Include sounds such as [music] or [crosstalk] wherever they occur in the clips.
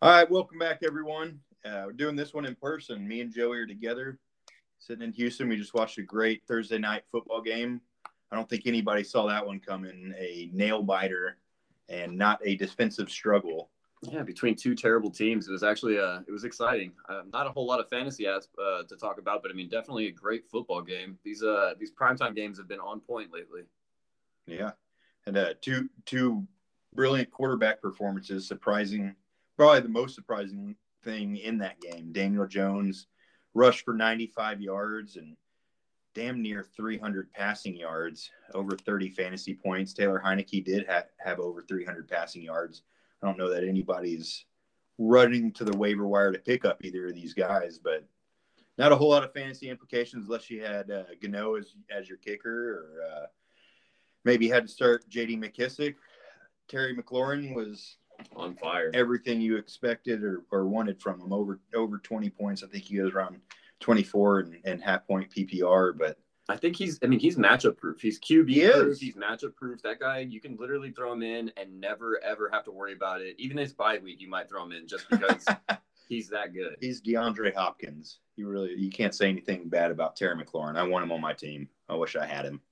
All right, welcome back, everyone. Uh, we're doing this one in person. Me and Joey are together, sitting in Houston. We just watched a great Thursday night football game. I don't think anybody saw that one coming. A nail biter, and not a defensive struggle. Yeah, between two terrible teams, it was actually uh, it was exciting. Uh, not a whole lot of fantasy as, uh, to talk about, but I mean, definitely a great football game. These uh these primetime games have been on point lately. Yeah, and uh, two two brilliant quarterback performances. Surprising, probably the most surprising thing in that game. Daniel Jones rushed for 95 yards and damn near 300 passing yards, over 30 fantasy points. Taylor Heinicke did ha- have over 300 passing yards. I don't know that anybody's running to the waiver wire to pick up either of these guys, but not a whole lot of fantasy implications unless you had uh, Gano as, as your kicker or uh, maybe had to start J.D. McKissic. Terry McLaurin was on fire. Everything you expected or, or wanted from him over over 20 points. I think he goes around 24 and, and half point PPR, but I think he's. I mean, he's matchup proof. He's QB He proof. He's matchup proof. That guy, you can literally throw him in and never ever have to worry about it. Even his bye week, you might throw him in just because [laughs] he's that good. he's DeAndre Hopkins. You really you can't say anything bad about Terry McLaurin. I want him on my team. I wish I had him.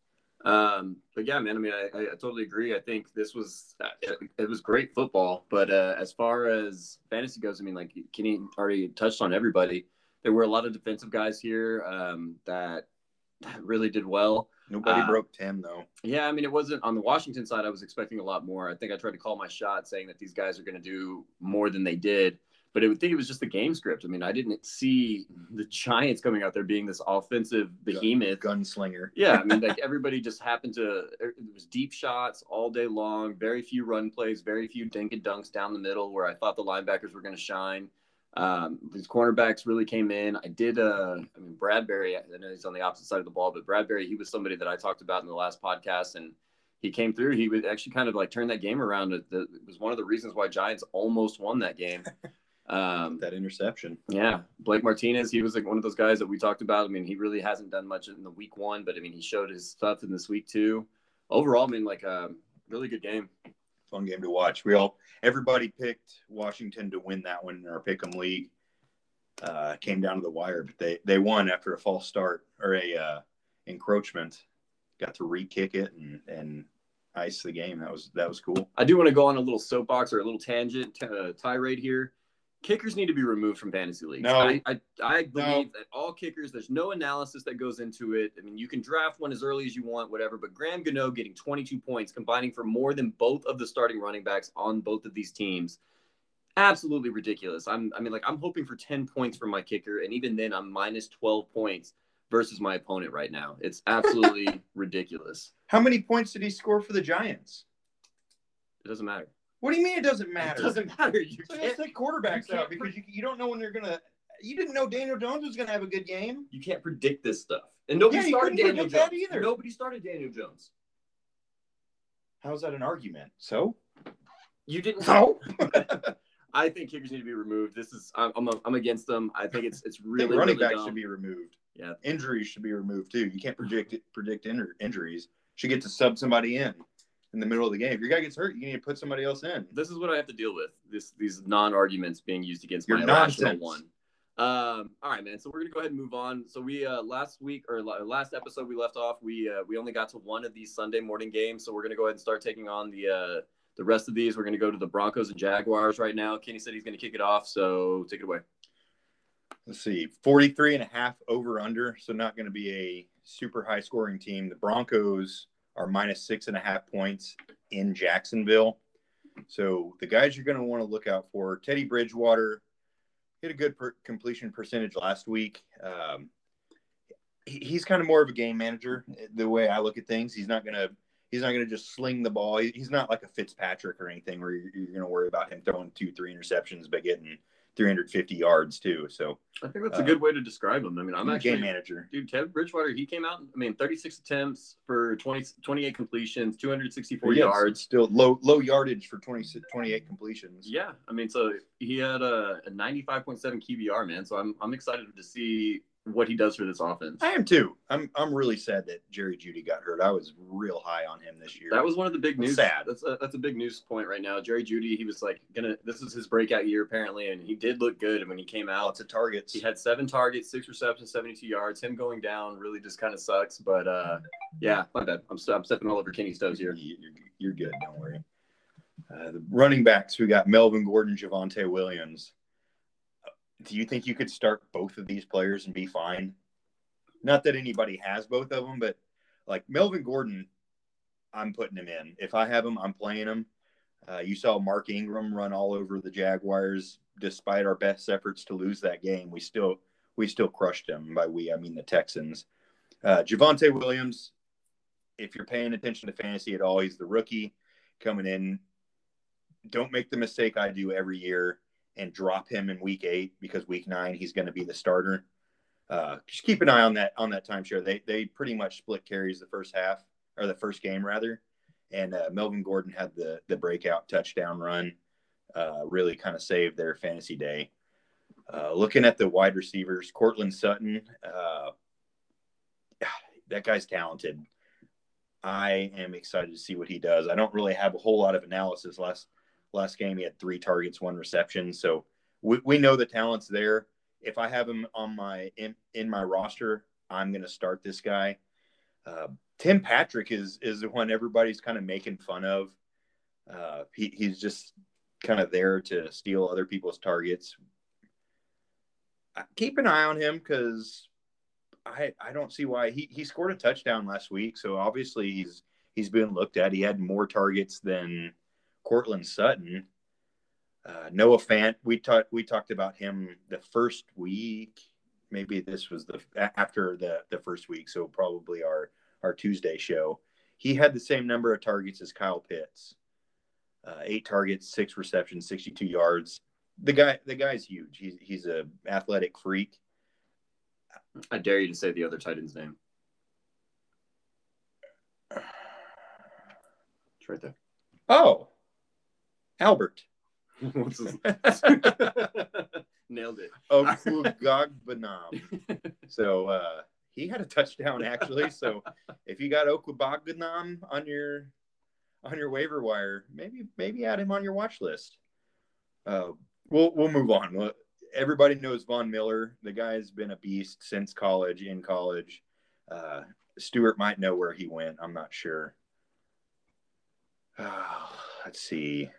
Um, but yeah, man. I mean, I, I, totally agree. I think this was it, it was great football. But uh, as far as fantasy goes, I mean, like Kenny already touched on everybody. There were a lot of defensive guys here um, that that really did well. Nobody Uh, broke Tim though. Yeah, I mean, it wasn't on the Washington side. I was expecting a lot more. I think I tried to call my shot, saying that these guys are going to do more than they did. But I would think it was just the game script. I mean, I didn't see the Giants coming out there being this offensive behemoth. Gunslinger. Yeah, I mean, [laughs] like everybody just happened to. It was deep shots all day long. Very few run plays. Very few dink and dunks down the middle where I thought the linebackers were going to shine. Um, these cornerbacks really came in. I did. Uh, I mean, Bradberry. I know he's on the opposite side of the ball, but Bradberry, he was somebody that I talked about in the last podcast, and he came through. He would actually kind of like turn that game around. It, it was one of the reasons why Giants almost won that game. [laughs] Um, That interception. yeah, Blake Martinez, he was like one of those guys that we talked about. I mean, he really hasn't done much in the week one, but I mean, he showed his stuff in this week two. Overall, I mean, like a really good game. Fun game to watch. We all everybody picked Washington to win that one in our pick'em league. Uh, came down to the wire, but they they won after a false start or a uh, encroachment. Got to re-kick it and and ice the game. That was that was cool. I do want to go on a little soapbox or a little tangent uh, tirade here. Kickers need to be removed from fantasy leagues. No. I, I, I believe No. that all kickers, there's no analysis that goes into it. I mean, you can draft one as early as you want, whatever, but Graham Gano getting 22 points, combining for more than both of the starting running backs on both of these teams, absolutely ridiculous. I'm, I mean, like, I'm hoping for 10 points from my kicker, and even then, I'm minus 12 points versus my opponent right now. It's absolutely [laughs] ridiculous. How many points did he score for the Giants? It doesn't matter. What do you mean it doesn't matter? It doesn't matter. You So can't let's take quarterbacks you out because you, you don't know when they're gonna. You didn't know Daniel Jones was gonna have a good game. you can't predict this stuff. And nobody Yeah, started couldn't Daniel predict that Jones. either. Nobody started Daniel Jones. How's that an argument? So You didn't. no. [laughs] I think kickers need to be removed. This is I'm I'm, I'm against them. I think it's it's I think really running really backs dumb. should be removed. Yeah. Injuries should be removed too. You can't predict predict injuries. Should get to sub somebody in in the middle of the game. If your guy gets hurt, you need to put somebody else in. This is what I have to deal with. This these non arguments being used against Your my one. Um, all right, man. So we're gonna go ahead and move on. So we uh, last week or last episode we left off. We uh, we only got to one of these Sunday morning games. So we're gonna go ahead and start taking on the uh, the rest of these. We're gonna go to the Broncos and Jaguars right now. Kenny said he's gonna kick it off. So take it away. Let's see, 43 and a half over under. So not going to be a super high scoring team. The Broncos are minus six and a half points in Jacksonville. So the guys you're going to want to look out for Teddy Bridgewater hit a good per- completion percentage last week. Um, he- he's kind of more of a game manager the way I look at things. He's not going to he's not going to just sling the ball. He- He's not like a Fitzpatrick or anything where you're going to worry about him throwing two, three interceptions, but getting 350 yards too. So I think that's Uh, a good way to describe him. I mean, I'm actually game manager. Dude, Ted Bridgewater, he came out, I mean, 36 attempts for 20, 28 completions, 264 Yes, yards. still low low yardage for 20, 28 completions. Yeah, I mean, so he had a, a 95.7 QBR, man. So I'm, I'm excited to see what he does for this offense. I am too. I'm I'm really sad that Jerry Jeudy got hurt. I was real high on him this year. That was one of the big news. Sad. That's a, that's a big news point right now. Jerry Jeudy, he was like gonna. This is his breakout year apparently, and he did look good. And when he came out, lots of targets. he had seven targets, six receptions, 72 yards. Him going down really just kind of sucks. But uh, yeah, my bad. I'm I'm stepping all over Kenny's toes here. You- You're, you're good. Don't worry. Uh, the running backs, we got Melvin Gordon, Javonte Williams. Do you think you could start both of these players and be fine? Not that anybody has both of them, but like Melvin Gordon, I'm putting him in. If I have him, I'm playing him. Uh, you saw Mark Ingram run all over the Jaguars, despite our best efforts to lose that game. We still we still crushed them. By we, I mean the Texans. Uh, Javonte Williams, if you're paying attention to fantasy at all, he's the rookie coming in. Don't make the mistake I do every year and drop him in week eight because week nine he's going to be the starter. Uh, just keep an eye on that on that timeshare. They they pretty much split carries the first half or the first game rather, and uh, Melvin Gordon had the the breakout touchdown run. Uh, really kind of saved their fantasy day. Uh, looking at the wide receivers, Courtland Sutton, uh, [sighs] that guy's talented. I am excited to see what he does. I don't really have a whole lot of analysis. Last last game, he had three targets, one reception. So we, we know the talent's there. If I have him on my in, in my roster, I'm going to start this guy. Uh, Tim Patrick is is the one everybody's kind of making fun of. Uh, he, he's just kind of there to steal other people's targets. Keep an eye on him because I I don't see why he he scored a touchdown last week, so obviously he's he's been looked at. He had more targets than Courtland Sutton. Uh, Noah Fant, we talked we talked about him the first week. Maybe this was the after the the first week, so probably our our Tuesday show. He had the same number of targets as Kyle Pitts. Uh, eight targets, six receptions, 62 yards. The guy, the guy's huge. He's he's a athletic freak. I dare you to say the other tight end's name. It's right there. Oh, Albert. What's [laughs] his- Nailed it. Okugagbanam. so uh, he had a touchdown actually. So if you got Okubagbanam on your on your waiver wire, maybe maybe add him on your watch list. Uh, we'll we'll move on. Well, everybody knows Von Miller. The guy's been a beast since college. In college, uh, Stewart might know where he went. I'm not sure. Uh, [sighs] let's see.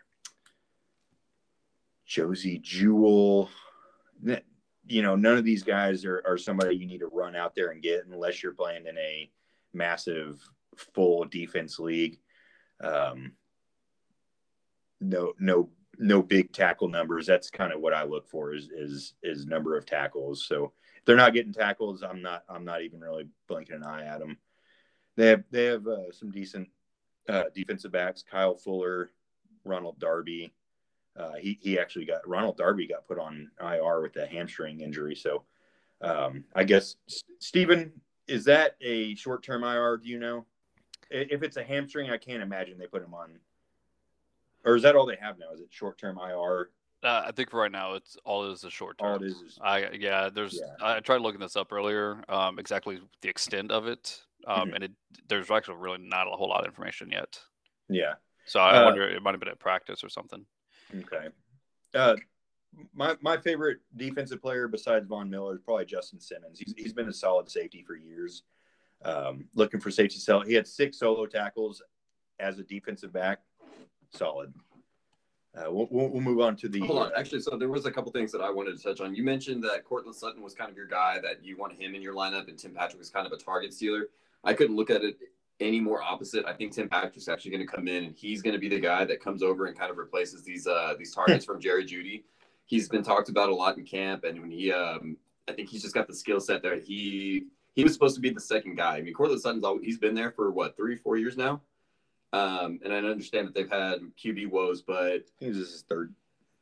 Josey Jewell. You know, none of these guys are, are somebody you need to run out there and get unless you're playing in a massive full defense league. Um, no, no, no big tackle numbers. That's kind of what I look for is is is number of tackles. So if they're not getting tackles, I'm not I'm not even really blinking an eye at them. They have they have uh, some decent uh, defensive backs. Kyle Fuller, Ronald Darby. Uh, he he actually got Ronald Darby got put on IR with a hamstring injury. So um, I guess Stephen, is that a short term IR? Do you know? If it's a hamstring, I can't imagine they put him on. Or is that all they have now? Is it short term IR? Uh, I think right now it's all it is a short term. All it is is I yeah, there's Yeah. I tried looking this up earlier, um, exactly the extent of it, um, Mhm. and it there's actually really not a whole lot of information yet. yeah. So I Uh, wonder it might have been at practice or something. Okay. Uh, my my favorite defensive player besides Von Miller is probably Justin Simmons. He's he's been a solid safety for years. Um, looking for safety sell. He had six solo tackles as a defensive back. Solid. Uh, we'll, we'll move on to the. Hold on. Actually, so there was a couple things that I wanted to touch on. You mentioned that Courtland Sutton was kind of your guy, that you want him in your lineup, and Tim Patrick was kind of a target stealer. I couldn't look at it any more opposite. I think Tim Patrick's actually going to come in, and he's going to be the guy that comes over and kind of replaces these uh, these targets from Jerry Jeudy. He's been talked about a lot in camp, and when he, um, I think he's just got the skill set there. He he was supposed to be the second guy. I mean, Courtland Sutton's always, he's been there for what three, four years now. Um, and I understand that they've had QB woes, but I think his third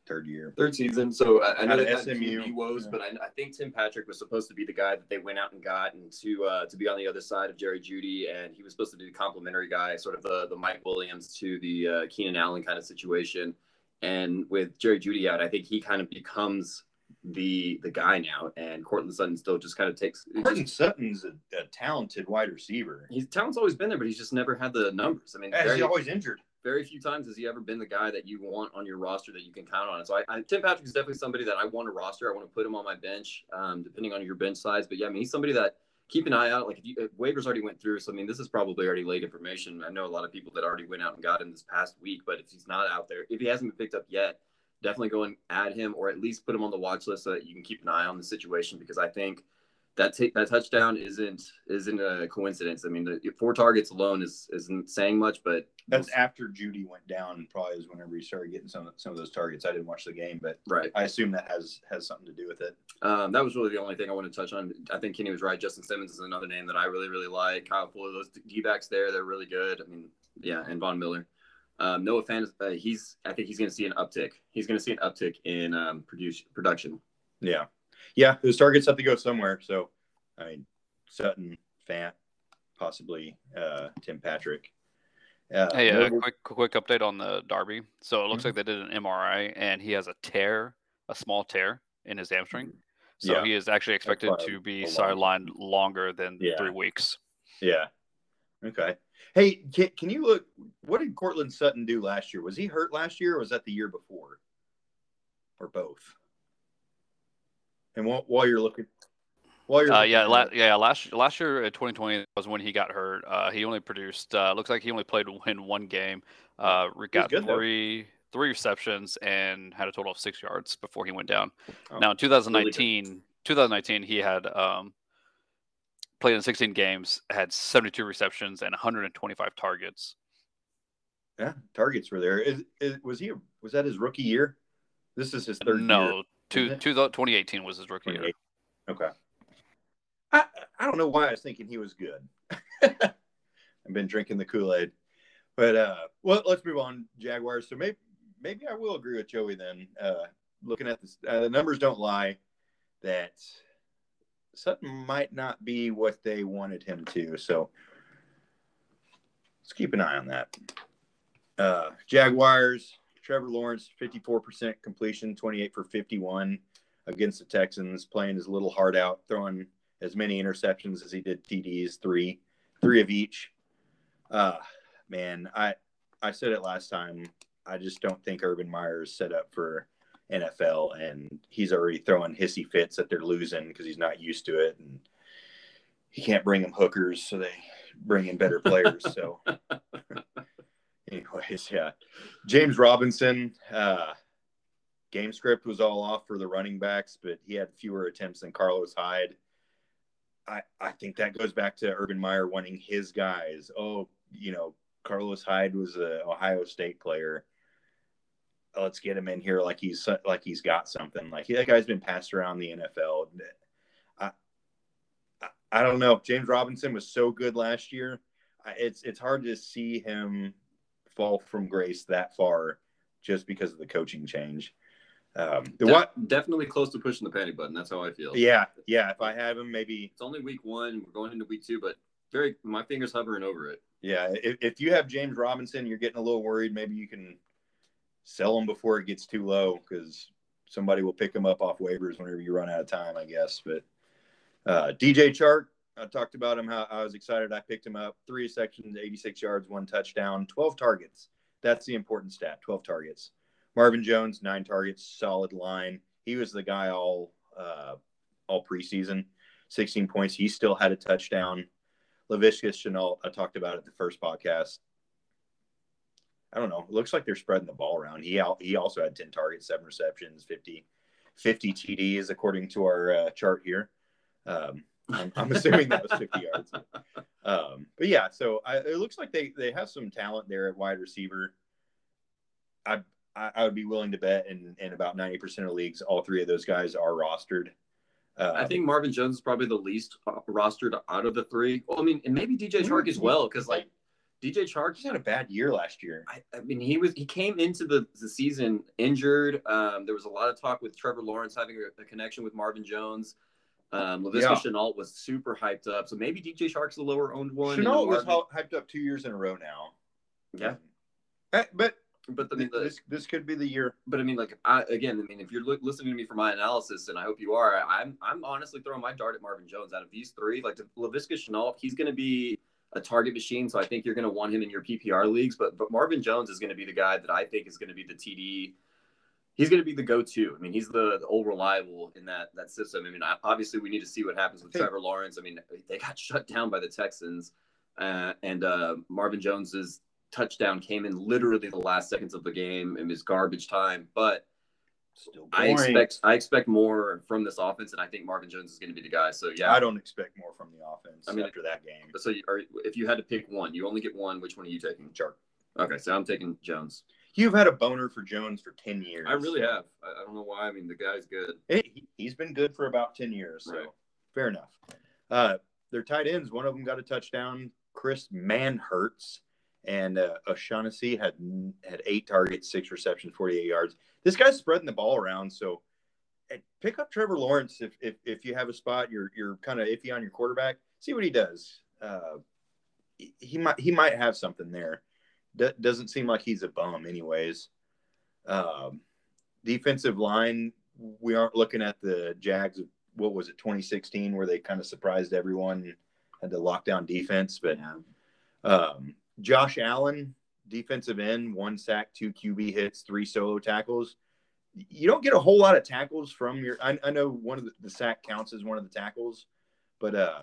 third year. third season. So I, I know they SMU, QB woes, yeah. but I, I think Tim Patrick was supposed to be the guy that they went out and got and to uh, to be on the other side of Jerry Jeudy, and he was supposed to be the complimentary guy, sort of the the Mike Williams to the uh, Keenan Allen kind of situation. And with Jerry Jeudy out, I think he kind of becomes the the guy now, and Courtland Sutton still just kind of takes. Courtland Sutton's a, a, talented wide receiver. His talent's always been there, but he's just never had the numbers. I mean, yeah, very, he's always injured. Very few times has he ever been the guy that you want on your roster that you can count on. So I, I Tim Patrick is definitely somebody that I want to roster. I want to put him on my bench, um, depending on your bench size. But yeah, I mean, he's somebody that keep an eye out. Like if, you, if waivers already went through, so I mean, this is probably already late information. I know a lot of people that already went out and got him this past week, but if he's not out there, if he hasn't been picked up yet, definitely go and add him or at least put him on the watch list so that you can keep an eye on the situation because I think that t- that touchdown isn't isn't a coincidence. I mean, the four targets alone is isn't saying much, but that's after Jeudy went down. Probably is whenever he started getting some some of those targets. I didn't watch the game, but right, I assume that has has something to do with it. Um, that was really the only thing I wanted to touch on. I think Kenny was right. Justin Simmons is another name that I really really like. Kyle Fuller, those D backs there, they're really good. I mean, yeah, and Von Miller. Um, Noah Fant, uh, he's I think he's going to see an uptick. He's going to see an uptick in um, produce, production. Yeah, yeah, those targets have to go somewhere. So, I mean, Sutton, Fant, possibly uh, Tim Patrick. Uh, hey, a quick quick update on the Darby. So it looks mm-hmm. like they did an MRI, and he has a tear, a small tear in his hamstring. So yeah. he is actually expected to be sidelined longer than yeah. three weeks. Yeah. Okay. Hey, can, can you look? What did Courtland Sutton do last year? Was he hurt last year, or was that the year before, or both? And while, while you're looking, while you're uh, yeah, la- yeah, last last year, uh, 2020 was when he got hurt. Uh, he only produced. Uh, looks like he only played in one game. Uh, got good, three though. three receptions and had a total of six yards before he went down. Oh, now in 2019, really 2019 he had um, played in 16 games, had 72 receptions and 125 targets. Yeah, targets were there. Is, is, was he? Was that his rookie year? This is his third. No, year, two, two, 2018 was his rookie year. Okay. I I don't know why I was thinking he was good. [laughs] I've been drinking the Kool Aid, but uh, well, let's move on. Jaguars. So maybe maybe I will agree with Joey then. Uh, looking at this, uh, the numbers don't lie. That Sutton might not be what they wanted him to. So let's keep an eye on that. Uh, Jaguars, Trevor Lawrence, 54% completion, 28 for 51 against the Texans, playing his little heart out, throwing as many interceptions as he did TDs, three, three of each. Uh, man, I I said it last time. I just don't think Urban Meyer is set up for NFL, and he's already throwing hissy fits that they're losing because he's not used to it, and he can't bring them hookers, so they bring in better players. so, [laughs] anyways, [laughs] yeah, James Robinson. Uh, game script was all off for the running backs, but he had fewer attempts than Carlos Hyde. I, I think that goes back to Urban Meyer wanting his guys. Oh, you know, Carlos Hyde was an Ohio State player let's get him in here like he's like he's got something. Like that guy's been passed around the NFL. I, I, I don't know. James Robinson was so good last year. It's it's hard to see him fall from grace that far just because of the coaching change. Um, De- what definitely close to pushing the panic button. That's how I feel. Yeah, yeah. If I have him, maybe it's only week one. We're going into week two, but very my fingers hovering over it. Yeah, if, if you have James Robinson, you're getting a little worried. Maybe you can sell them before it gets too low because somebody will pick them up off waivers whenever you run out of time, I guess. But uh, DJ Chark, I talked about him. How I was excited. I picked him up. Three sections, 86 yards, one touchdown, 12 targets. That's the important stat. 12 targets. Marvin Jones, nine targets, solid line. He was the guy all uh, all preseason. 16 points. He still had a touchdown. Laviska Shenault, I talked about it the first podcast. I don't know. It looks like they're spreading the ball around. He he also had 10 targets, seven receptions, 50, 50 TDs according to our uh, chart here. Um, I'm, I'm, [laughs] assuming that was 50 yards. Um, but yeah, so I, it looks like they they have some talent there at wide receiver. I I, would be willing to bet in in about 90 percent of leagues, all three of those guys are rostered. Um, I think Marvin Jones is probably the least uh, rostered out of the three. Well, I mean, and maybe DJ Chark as well, because like DJ Chark had a bad year last year. I, I, mean, he was he came into the, the season injured. Um, there was a lot of talk with Trevor Lawrence having a, a connection with Marvin Jones. Um, Laviska yeah. Shenault was super hyped up, so maybe DJ Chark's the lower owned one. Shenault was hyped up two years in a row now. Yeah, uh, but But I mean, the, this this could be the year. But I mean, like I, again, I mean, if you're li- listening to me for my analysis, and I hope you are, I'm I'm honestly throwing my dart at Marvin Jones. Out of these three, like Laviska Shenault, he's going to be a target machine. So I think you're going to want him in your PPR leagues. But but Marvin Jones is going to be the guy that I think is going to be the TD. He's going to be the go-to. I mean, he's the, the old reliable in that that system. I mean, obviously we need to see what happens with Trevor Lawrence. I mean, they got [laughs] shut down by the Texans, uh, and uh, Marvin Jones's touchdown came in literally the last seconds of the game in his garbage time, but Still I expect I expect more from this offense, and I think Marvin Jones is going to be the guy. So yeah, I don't expect more from the offense. I mean, after that game. So you, are, if you had to pick one, you only get one. Which one are you taking? Sure. Okay, so I'm taking Jones. You've had a boner for Jones for ten years. I really have. I, don't know why. I mean, the guy's good. He, has been good for about ten years, so right. fair enough. Uh, their tight ends. One of them got a touchdown. Chris Manhertz and uh, O'Shaughnessy had had eight targets, six receptions, 48 yards. This guy's spreading the ball around, so pick up Trevor Lawrence if if, if you have a spot you're you're kind of iffy on your quarterback. See what he does. Uh, he might he might have something there. D- doesn't seem like he's a bum, anyways. Um, defensive line, we aren't looking at the Jags. Of, what was it, 2016, where they kind of surprised everyone, and had the lockdown defense, but. Um, Josh Allen, defensive end, one sack, two QB hits, three solo tackles. You don't get a whole lot of tackles from your. I, I know one of the, the, sack counts as one of the tackles, but uh,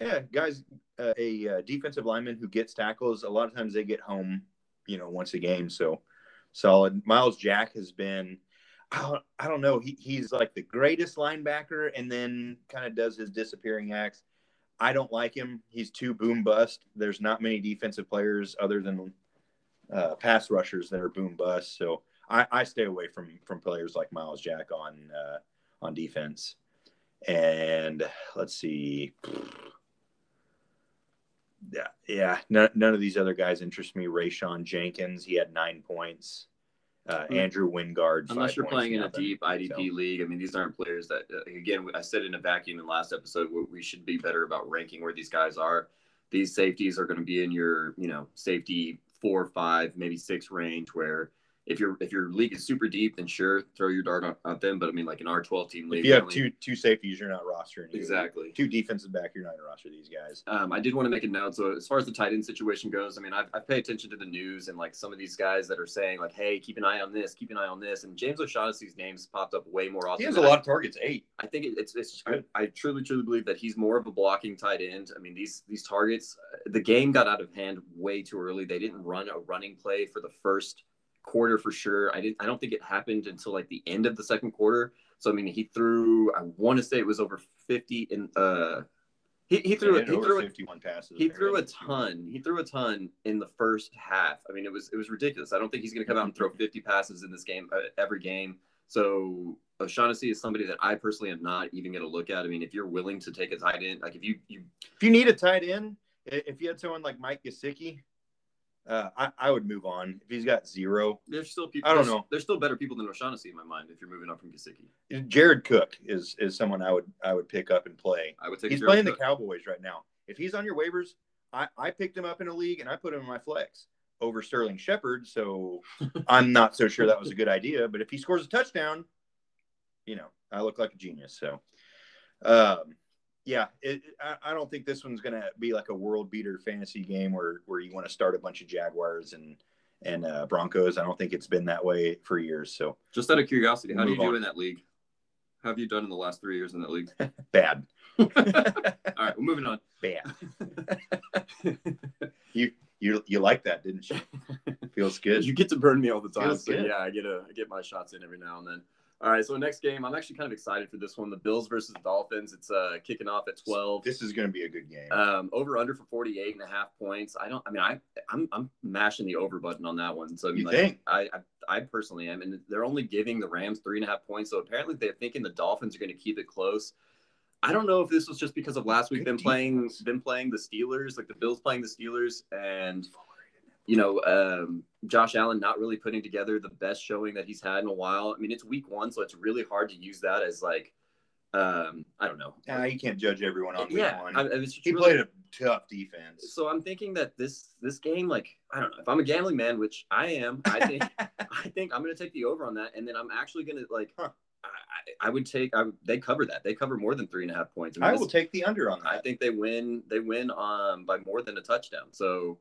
yeah, guys, uh, a uh, defensive lineman who gets tackles, a lot of times they get home, you know, once a game. So solid. Myles Jack has been. I don't, I don't know. He, he's like the greatest linebacker, and then kind of does his disappearing acts. I don't like him. He's too boom bust. There's not many defensive players other than uh, pass rushers that are boom bust. So I, I, stay away from from players like Myles Jack on uh, on defense. And let's see. Yeah, yeah. None, none of these other guys interest me. Rayshawn Jenkins, he had nine points. Uh, hmm. Andrew Wingard. Unless you're playing in a deep IDP so. league, I mean, these aren't players that. Uh, again, I said in a vacuum in last episode, we should be better about ranking where these guys are. These safeties are going to be in your, you know, safety four, five, maybe six range, where if your if your league is super deep, then sure, throw your dart at them. But I mean, like in our twelve team league, if you have two two safeties, you're not rostering. Exactly. Two defensive back, you're not going to roster these guys. Um, I did want to make a note. So as far as the tight end situation goes, I mean, I've, I've paid attention to the news and like some of these guys that are saying like, hey, keep an eye on this, keep an eye on this. And James O'Shaughnessy's name's popped up way more often. He has a lot I, of targets, eight. I think it, it's it's. I, I, truly truly believe that he's more of a blocking tight end. I mean, these these targets, the game got out of hand way too early. They didn't run a running play for the first quarter for sure. I didn't. I don't think it happened until like the end of the second quarter. So I mean, he threw. I want to say it was over fifty in. Uh, he, he threw he threw 51 passes. He threw a ton. He threw a ton in the first half. I mean, it was it was ridiculous. I don't think he's going to come out and throw 50 passes in this game uh, every game. So O'Shaughnessy is somebody that I personally am not even going to look at. I mean, if you're willing to take a tight end, like if you you if you need a tight end, if you had someone like Mike Gesicki, uh, I, I would move on if he's got zero. There's still people. I don't know. There's still better people than O'Shaughnessy in my mind. If you're moving up from Gesicki, Jared Cook is is someone I would I would pick up and play. I would take. He's Jared playing Cook. the Cowboys right now. If he's on your waivers, I I picked him up in a league and I put him in my flex over Sterling Shepard. So [laughs] I'm not so sure that was a good idea. But if he scores a touchdown, you know I look like a genius. So. Um, yeah, it, I, I, don't think this one's going to be like a world beater fantasy game where where you want to start a bunch of Jaguars and and uh, Broncos. I don't think it's been that way for years. So, just out of curiosity, how do you do on. in that league? How have you done in the last three years in that league? [laughs] Bad. [laughs] All right, we're moving on. Bad. [laughs] you you you like that, didn't you? Feels good. You get to burn me all the time. Feels so good. yeah, I get a I get my shots in every now and then. All right, so next game, I'm actually kind of excited for this one. The Bills versus the Dolphins. It's uh, kicking off at 12. This is going to be a good game. Um, over under for 48 and a half points. I don't. I mean, I I'm I'm mashing the over button on that one. So I mean, you like, think? I, I I personally am, and they're only giving the Rams three and a half points. So apparently they're thinking the Dolphins are going to keep it close. I don't know if this was just because of last week them playing them playing the Steelers, like the Bills playing the Steelers, and you know, um, Josh Allen not really putting together the best showing that he's had in a while. I mean, it's week one, so it's really hard to use that as like um, I don't know. Nah, you can't judge everyone on week yeah, one. I, he really- played a tough defense. So I'm thinking that this this game, like I don't know, if I'm a gambling man, which I am, I think [laughs] I think I'm gonna take the over on that, and then I'm actually gonna like. Huh. I, I I would take. I, they cover that. They cover more than three and a half points. I, mean, I will take the under on that. I think they win. They win um, by more than a touchdown. So,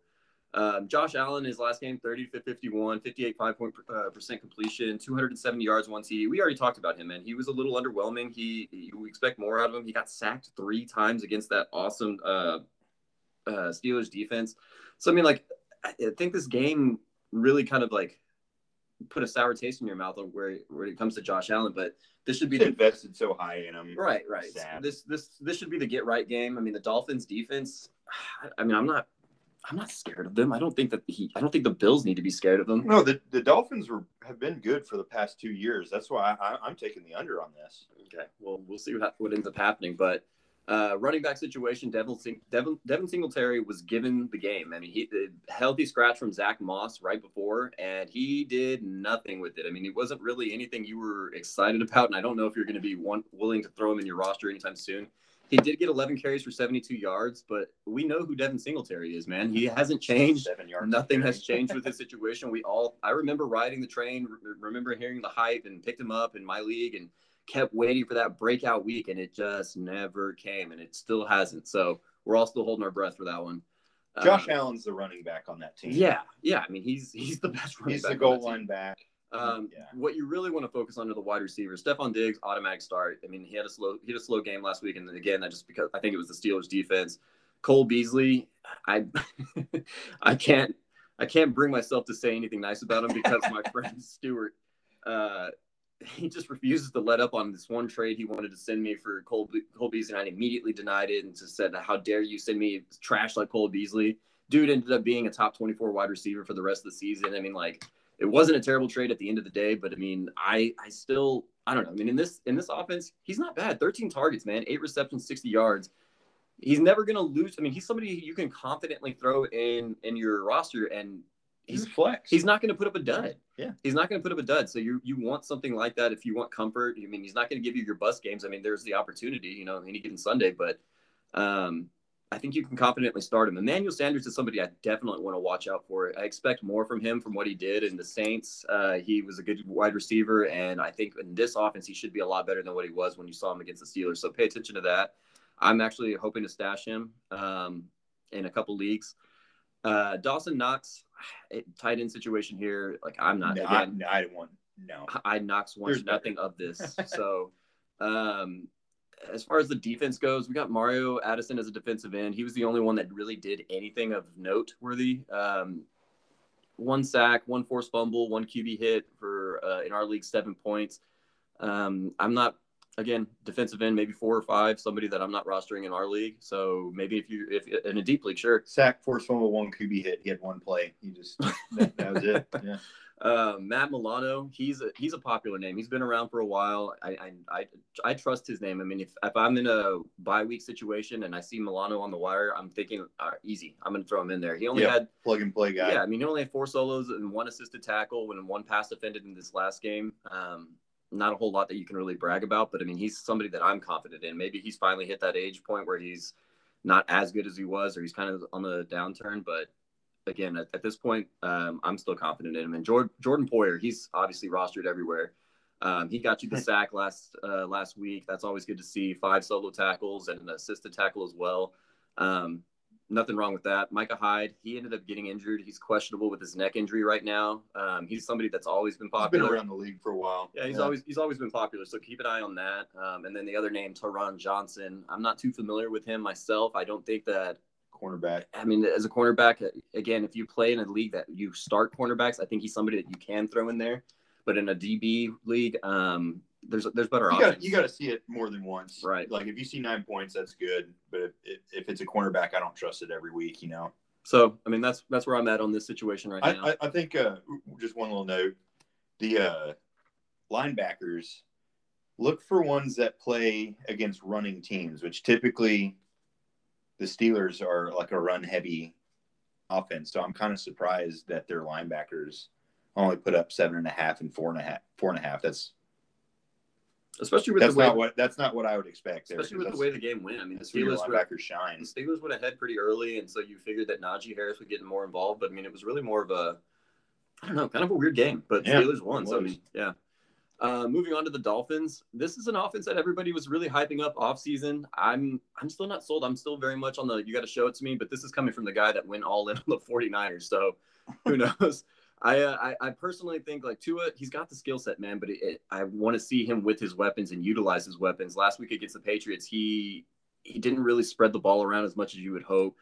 um, Josh Allen, his last game, 30 to 51, 58 five point uh, percent completion, 270 yards, one TD. We already talked about him, man. He was a little underwhelming. He, we expect more out of him. He got sacked three times against that awesome uh, uh, Steelers defense. So I mean, like, I I think this game really kind of like put a sour taste in your mouth where where it comes to Josh Allen. But this should be the invested so high in him. Right, right. Sad. This this this should be the get right game. I mean, the Dolphins defense. [sighs] I mean, I'm not I'm not scared of them. I don't think that he. I don't think the Bills need to be scared of them. No, the, the Dolphins were have been good for the past two years. That's why I, I'm taking the under on this. Okay, well, we'll see what, what ends up happening. But uh, running back situation, Devin, Devin Devin Singletary was given the game. I mean, he the healthy scratch from Zach Moss right before, and he did nothing with it. I mean, it wasn't really anything you were excited about, and I don't know if you're going to be one willing to throw him in your roster anytime soon. He did get 11 carries for 72 yards, but we know who Devin Singletary is, man. He hasn't changed. Seven yards. Nothing has [laughs] changed with his situation. We all, I remember riding the train, re- remember hearing the hype and picked him up in my league and kept waiting for that breakout week and it just never came and it still hasn't. So we're all still holding our breath for that one. Josh Um, Allen's the running back on that team. Yeah. Yeah. I mean, he's, he's the best running he's back the goal team. line back. Um, Yeah. What you really want to focus on are the wide receivers. Stefon Diggs, automatic start. I mean, he had a slow he had a slow game last week, and then again, that just because I think it was the Steelers defense. Cole Beasley, I [laughs] I can't I can't bring myself to say anything nice about him because my [laughs] friend Stewart, uh, he just refuses to let up on this one trade he wanted to send me for Cole, Be- Cole Beasley, and I immediately denied it and just said, "How dare you send me trash like Cole Beasley?" Dude ended up being a top 24 wide receiver for the rest of the season. I mean, like it wasn't a terrible trade at the end of the day, but I mean, I I still I don't know. I mean, in this in this offense, he's not bad. 13 targets, man, eight receptions, 60 yards. He's never gonna lose. I mean, he's somebody you can confidently throw in in your roster, and He's flex. he's not gonna put up a dud. Yeah. he's not gonna put up a dud. So you you want something like that if you want comfort. I mean, he's not gonna give you your bus games. I mean, there's the opportunity, you know, any given Sunday, but um, I think you can confidently start him. Emmanuel Sanders is somebody I definitely want to watch out for. I expect more from him from what he did in the Saints. Uh, he was a good wide receiver, and I think in this offense he should be a lot better than what he was when you saw him against the Steelers. So pay attention to that. I'm actually hoping to stash him um, in a couple leagues. Uh, Dawson Knox, [sighs] it, tight end situation here. Like I'm not no, again. I, I want no. I Knox wants nothing of this. [laughs] So, um, as far as the defense goes, we got Mario Addison as a defensive end. He was the only one that really did anything of noteworthy. Um, one sack, one forced fumble, one QB hit for uh, in our league seven points. Um, I'm not again defensive end, maybe four or five. Somebody that I'm not rostering in our league. So maybe if you if in a deep league, sure. Sack, forced fumble, one QB hit. He had one play. He just that, that was it. [laughs] Yeah. Uh, Matt Milano, he's a he's a popular name. He's been around for a while. I I, I, I trust his name. I mean, if, if I'm in a bye week situation and I see Milano on the wire, I'm thinking uh, easy. I'm going to throw him in there. He only Yeah. had Plug and play guy. yeah. I mean, he only had four solos and one assisted tackle and one pass defended in this last game. Um, not a whole lot that you can really brag about, but I mean, he's somebody that I'm confident in. Maybe he's finally hit that age point where he's not as good as he was, or he's kind of on the downturn. But again, at, at this point, um, I'm still confident in him. And Jordan, Jordan Poyer, he's obviously rostered everywhere. Um, he got you the [laughs] sack last uh, last week. That's always good to see. Five solo tackles and an assisted tackle as well. Um, nothing wrong with that. Micah Hyde, he ended up getting injured. He's questionable with his neck injury right now. Um, he's somebody that's always been He's been popular. around the league for a while. Yeah, he's always he's always been popular. So keep an eye on that. Um, and then the other name, Taron Johnson. I'm not too familiar with him myself. I don't think that. Cornerback. I mean, as a cornerback, again, if you play in a league that you start cornerbacks, I think he's somebody that you can throw in there. But in a DB league, um, there's there's better You options. got you got to see it more than once. Right. Like if you see nine points, that's good. But if, if, if it's a cornerback, I don't trust it every week. You know. so I mean, that's that's where I'm at on this situation right now. I, I, I think uh, just one little note: the uh, linebackers look for ones that play against running teams, which typically the Steelers are like a run-heavy offense. So I'm kind of surprised that their linebackers only put up seven and a half and four and a half. Four and a half. That's Especially with that's the way not what that's not what I would expect. especially with the way the game went. I mean, the Steelers linebackers shine. the Steelers went ahead pretty early, and so you figured that Najee Harris would get more involved. But I mean, it was really more of a, I don't know, kind of a weird game. But Yeah, Steelers won. So I mean, yeah. Uh, moving on to the Dolphins, this is an offense that everybody was really hyping up off season. I'm I'm still not sold. I'm still very much on the you got to show it to me. But this is coming from the guy that went all in on the 49ers. So [laughs] who knows? I, uh, I I personally think like Tua, he's got the skill set, man. But it, it, I want to see him with his weapons and utilize his weapons. Last week against the Patriots, he he didn't really spread the ball around as much as you would hope.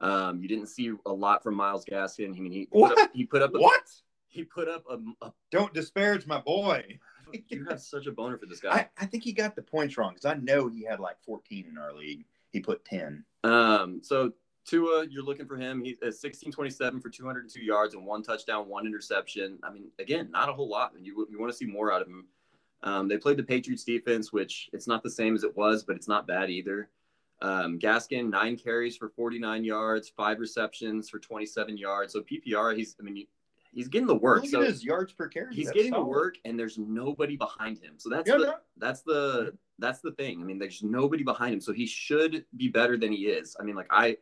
Um, you didn't see a lot from Myles Gaskin. I mean, he put up, What? he put up a, What? he put up a, a Don't disparage my boy. [laughs] you have such a boner for this guy. I, I think he got the points wrong because I know he had like 14 in our league. He put 10. Um, so Tua, you're looking for him. He's at 16 27 for 202 yards and one touchdown, one interception. I mean, again, not a whole lot. And you, you want to see more out of him. Um, they played the Patriots defense, which it's not the same as it was, but it's not bad either. Um, Gaskin, nine carries for 49 yards, five receptions for 27 yards. So PPR, he's, I mean, he's getting the work. Look So at his yards per carry. he's That's getting the work and there's nobody behind him. So that's Yeah, the no. that's the that's the thing. I mean, there's nobody behind him. So he should be better than he is. I mean, like I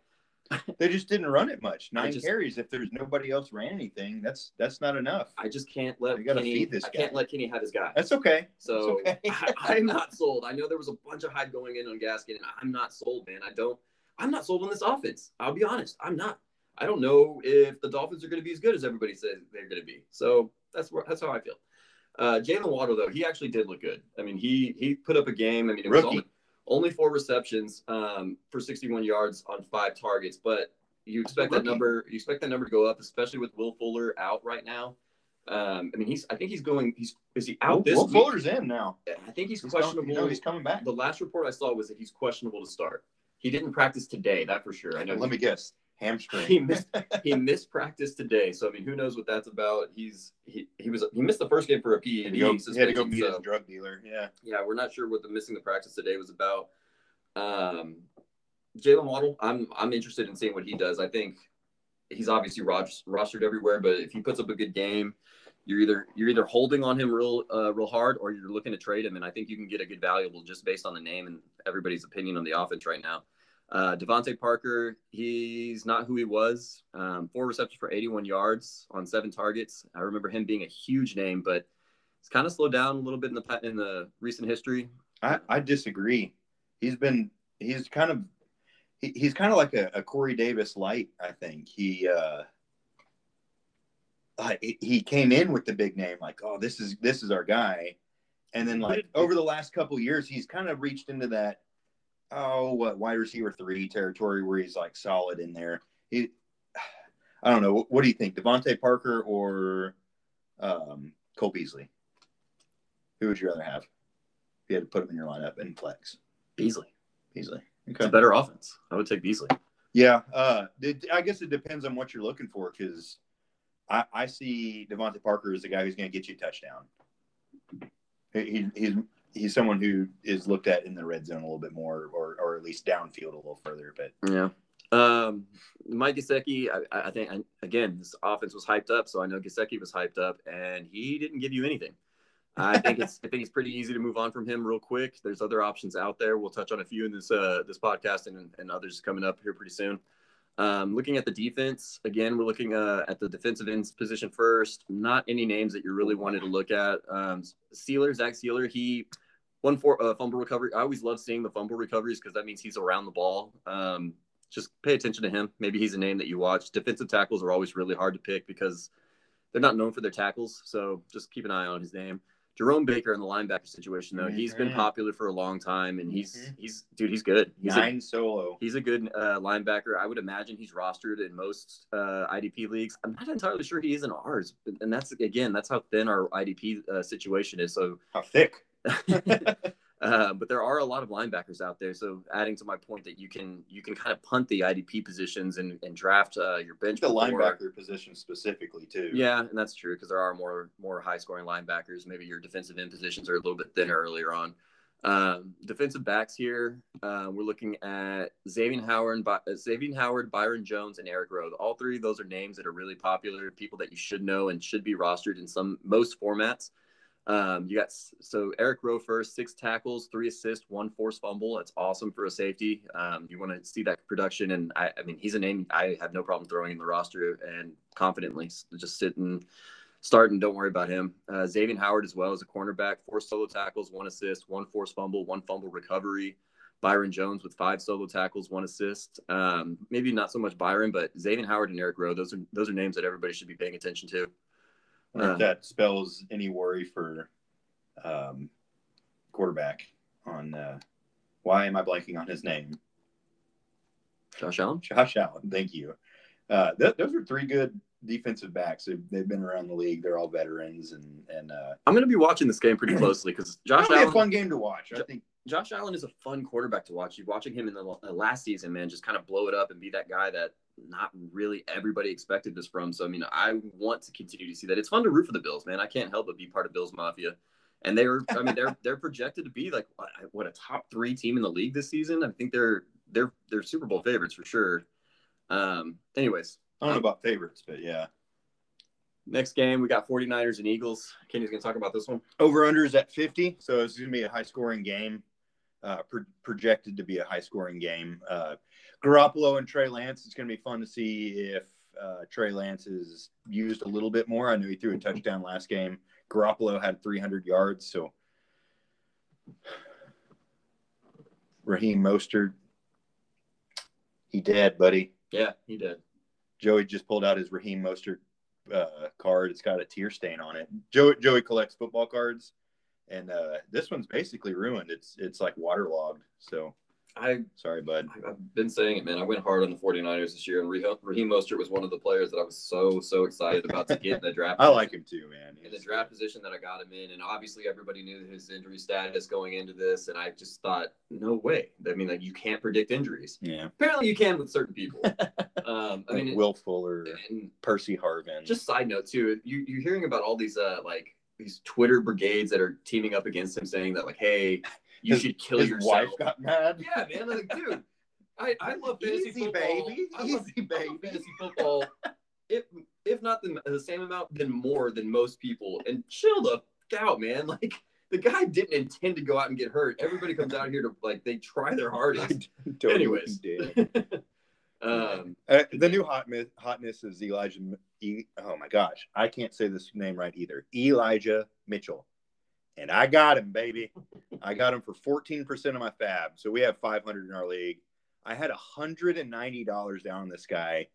They just didn't run it much. [laughs] Nine just- carries. If there's nobody else ran anything, that's that's not enough. I just can't let You gotta Kenny feed this I can't let Kenny have his guy. That's okay. so That's okay. [laughs] I, I'm not sold. I know there was a bunch of hype going in on Gaskin, and I'm not sold, man. I don't I'm not sold on this offense. I'll be honest. I'm not. I don't know if the Dolphins are going to be as good as everybody says they're going to be. So that's where, that's how I feel. Uh, Jaylen Waddle though, he actually did look good. I mean, he he put up a game. I mean, it was Rookie. only, only four receptions um, for 61 yards on five targets, but you expect that number you expect that number to go up, especially with Will Fuller out right now. Um, I mean, he's I think he's going. He's is he out Will, this Will week? Fuller's in now. I think he's He's questionable. Coming, you know, he's coming back. the last report I saw was that he's questionable to start. He didn't practice today, that for sure. I know Let me guess. Hamstring. [laughs] he missed he missed practice today. So I mean, who knows what that's about? He's he, he was he missed the first game for a He PED go, he had to go meet so- his drug dealer. Yeah. yeah, we're not sure what the missing the practice today was about. Um, Jaylen Waddle, I'm I'm interested in seeing what he does. I think he's obviously ros- rostered everywhere, but if he puts up a good game, you're either you're either holding on him real uh, real hard or you're looking to trade him. And I think you can get a good valuable just based on the name and everybody's opinion on the offense right now. Uh, DeVante Parker, he's not who he was. Um, four receptions for 81 yards on seven targets. I remember him being a huge name, but it's kind of slowed down a little bit in the pa- in the recent history. I, I disagree. He's been he's kind of he, he's kind of like a, a Corey Davis light. I think he uh, uh, he- he came in with the big name like oh this is this is our guy, and then like over the last couple years he's kind of reached into that oh what wide receiver three territory where he's like solid in there. He [sighs] I don't know what, what do you think DeVante Parker or um, Cole Beasley? Who would you rather have? If you had to put him in your lineup in flex. Beasley, Beasley. it's a better offense. I would take Beasley. Yeah. Uh, it, I guess it depends on what you're looking for because I, I see DeVante Parker as the guy who's going to get you a touchdown. He, he's he's someone who is looked at in the red zone a little bit more, or or at least downfield a little further. But Yeah. Um, Mike Gesicki, I, I think, again, this offense was hyped up, so I know Gesicki was hyped up, and he didn't give you anything. I think it's I think it's pretty easy to move on from him real quick. There's other options out there. We'll touch on a few in this uh, this podcast and, and others coming up here pretty soon. Um, looking at the defense again, we're looking uh, at the defensive ends position first. Not any names that you really wanted to look at. Um, Sieler, Zach Sieler, he one for uh, fumble recovery. I always love seeing the fumble recoveries because that means he's around the ball. Um, just pay attention to him. Maybe he's a name that you watch. Defensive tackles are always really hard to pick because they're not known for their tackles. So just keep an eye on his name. Jerome Baker in the linebacker situation, though, he's been Mhm. popular for a long time, and he's Mhm. he's dude, he's good. He's a, nine solo. he's a good uh, linebacker. I would imagine he's rostered in most uh, IDP leagues. I'm not entirely sure he is in ours, and that's again that's how thin our IDP uh, situation is. So How thick? [laughs] [laughs] uh, but there are a lot of linebackers out there. So adding to my point that you can you can kind of punt the IDP positions and, and draft uh, your bench. the before- linebacker position specifically too. Yeah, and that's true because there are more more high scoring linebackers. Maybe your defensive end positions are a little bit thinner earlier on. Um, defensive backs here, uh, we're looking at Xavier Howard, By- uh, Xavier Howard, Byron Jones, and Eric Rowe. All three of those are names that are really popular, people that you should know and should be rostered in some most formats. Um, you got so Eric Rowe first, six tackles, three assists, one forced fumble. That's awesome for a safety. Um, you want to see that production, and I, I, mean, he's a name I have no problem throwing in the roster and confidently just sitting, starting. Don't worry about him. Uh, Xavier Howard as well as a cornerback, four solo tackles, one assist, one forced fumble, one fumble recovery. Byron Jones with five solo tackles, one assist. Um, maybe not so much Byron, but Xavier Howard and Eric Rowe. Those are those are names that everybody should be paying attention to. Uh, if that spells any worry for um, quarterback on uh, why am I blanking on his name? Josh Allen. Josh Allen. Thank you. Uh, th- those are three good defensive backs. They've, they've, been around the league. They're all veterans, and and uh, I'm going to be watching this game pretty closely because Josh Allen. Be a fun game to watch. I think Josh Allen is a fun quarterback to watch. You're watching him in the last season, man, just kind of blow it up and be that guy that not really everybody expected this from. So I mean, I want to continue to see that. It's fun to root for the Bills, man. I can't help but be part of Bills Mafia. And they're, I mean, they're [laughs] they're projected to be like what, what a top three team in the league this season. I think they're they're they're Super Bowl favorites for sure. Um, anyways, I don't know about favorites, but yeah. Next game, we got 49ers and Eagles. Kenny's going to talk about this one. Over unders at 50. So it's going to be a high scoring game uh, pro- projected to be a high scoring game. Uh, Garoppolo and Trey Lance, it's going to be fun to see if uh, Trey Lance is used a little bit more. I know he threw a touchdown last game. Garoppolo had 300 yards, so Raheem Mostert, he dead, buddy. Yeah, he did. Joey just pulled out his Raheem Mostert uh, card. It's got a tear stain on it. Joey, Joey collects football cards and uh, this one's basically ruined. It's it's like waterlogged. So I sorry, bud. I've been saying it, man. I went hard on the 49ers this year, and Raheem Mostert was one of the players that I was so so excited about to get in the draft. [laughs] I like him too, man. In the draft position that I got him in, and obviously everybody knew his injury status going into this, and I just thought, no way. I mean, like you can't predict injuries. Yeah. Apparently, you can with certain people. [laughs] um, I mean, Will Fuller, and Percy Harvin. Just side note too, you you're hearing about all these uh like these Twitter brigades that are teaming up against him, saying that like, "Hey, you his, should kill his yourself." Wife got mad. Yeah, man. Like, dude, I, I love fantasy Easy, football. Baby. I Easy, baby. I love fantasy football. if if not the, the same amount, then more than most people. And chill the out, man. Like the guy didn't intend to go out and get hurt. Everybody comes out here to like they try their hardest. [laughs] totally Anyways. [laughs] Um, uh, the new hot hotness is Elijah. E, oh my gosh, I can't say this name right either. Elijah Mitchell, and I got him, baby. I got him for fourteen percent of my fab. So we have five hundred in our league. I had hundred and ninety dollars down on this guy,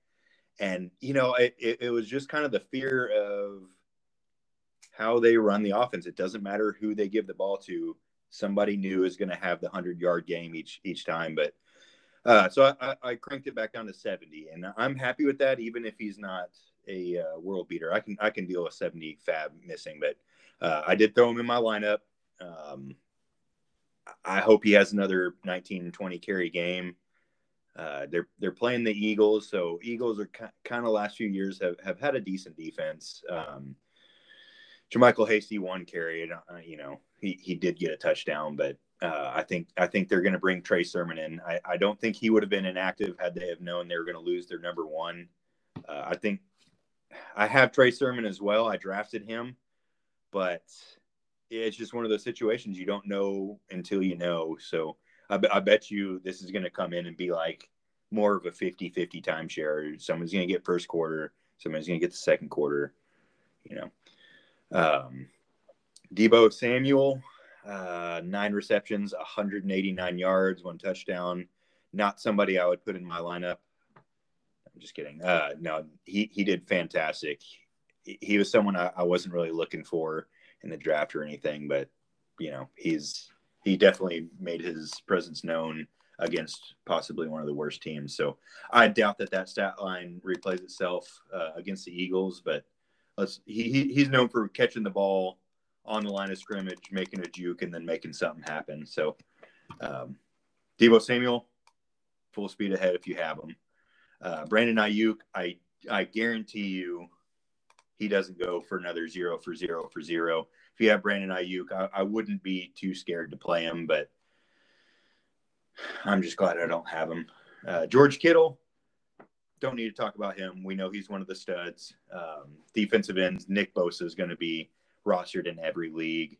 and you know, it, it, it was just kind of the fear of how they run the offense. It doesn't matter who they give the ball to. Somebody new is going to have the hundred yard game each each time, but uh, so I, I, cranked it back down to 70, and I'm happy with that. Even if he's not a uh, world beater, I can I can deal with 70 fab missing. But uh, I did throw him in my lineup. Um, I hope he has another 19 20 carry game. Uh, they're they're playing the Eagles, so Eagles are kind of last few years have, have had a decent defense. Um, JaMycal Hasty one carry, uh, you know he he did get a touchdown, but uh, I think I think they're going to bring Trey Sermon in. I, I don't think he would have been inactive had they have known they were going to lose their number one. Uh, I think I have Trey Sermon as well. I drafted him, but it's just one of those situations you don't know until you know. So I, I bet you this is going to come in and be like more of a 50-50 timeshare. Someone's going to get first quarter, someone's going to get the second quarter. You know, um, Deebo Samuel uh, nine receptions, 189 yards, one touchdown. Not somebody I would put in my lineup. I'm just kidding. Uh, no, he, he did fantastic. He, was someone I, I wasn't really looking for in the draft or anything, but you know, he's he definitely made his presence known against possibly one of the worst teams. So I doubt that that stat line replays itself uh, against the Eagles, but let's he, he he's known for catching the ball on the line of scrimmage, making a juke, and then making something happen. So, um, Deebo Samuel, full speed ahead if you have him. Uh, Brandon Aiyuk, I I guarantee you, he doesn't go for another zero for zero for zero. If you have Brandon Aiyuk, I, I wouldn't be too scared to play him, but I'm just glad I don't have him. Uh, George Kittle, don't need to talk about him. We know he's one of the studs. Um, defensive ends, Nick Bosa is going to be rostered in every league.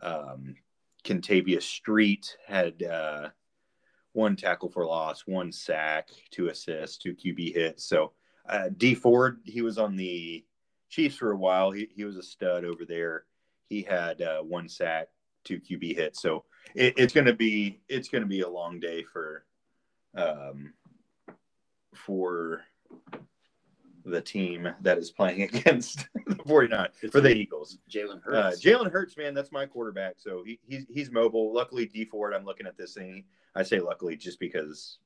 Um, Kentavius Street had uh, one tackle for loss, one sack, two assists, two QB hits. So uh, Dee Ford, he was on the Chiefs for a while. He he was a stud over there. He had uh, one sack, two QB hits. So it, it's gonna be it's gonna be a long day for um for the team that is playing [laughs] against the 49 for the Eagles. Jalen Uh, Hurts. Jalen Hurts, man, that's my quarterback. So he, he's he's mobile. Luckily, Dee Ford, I'm looking at this thing. I say luckily just because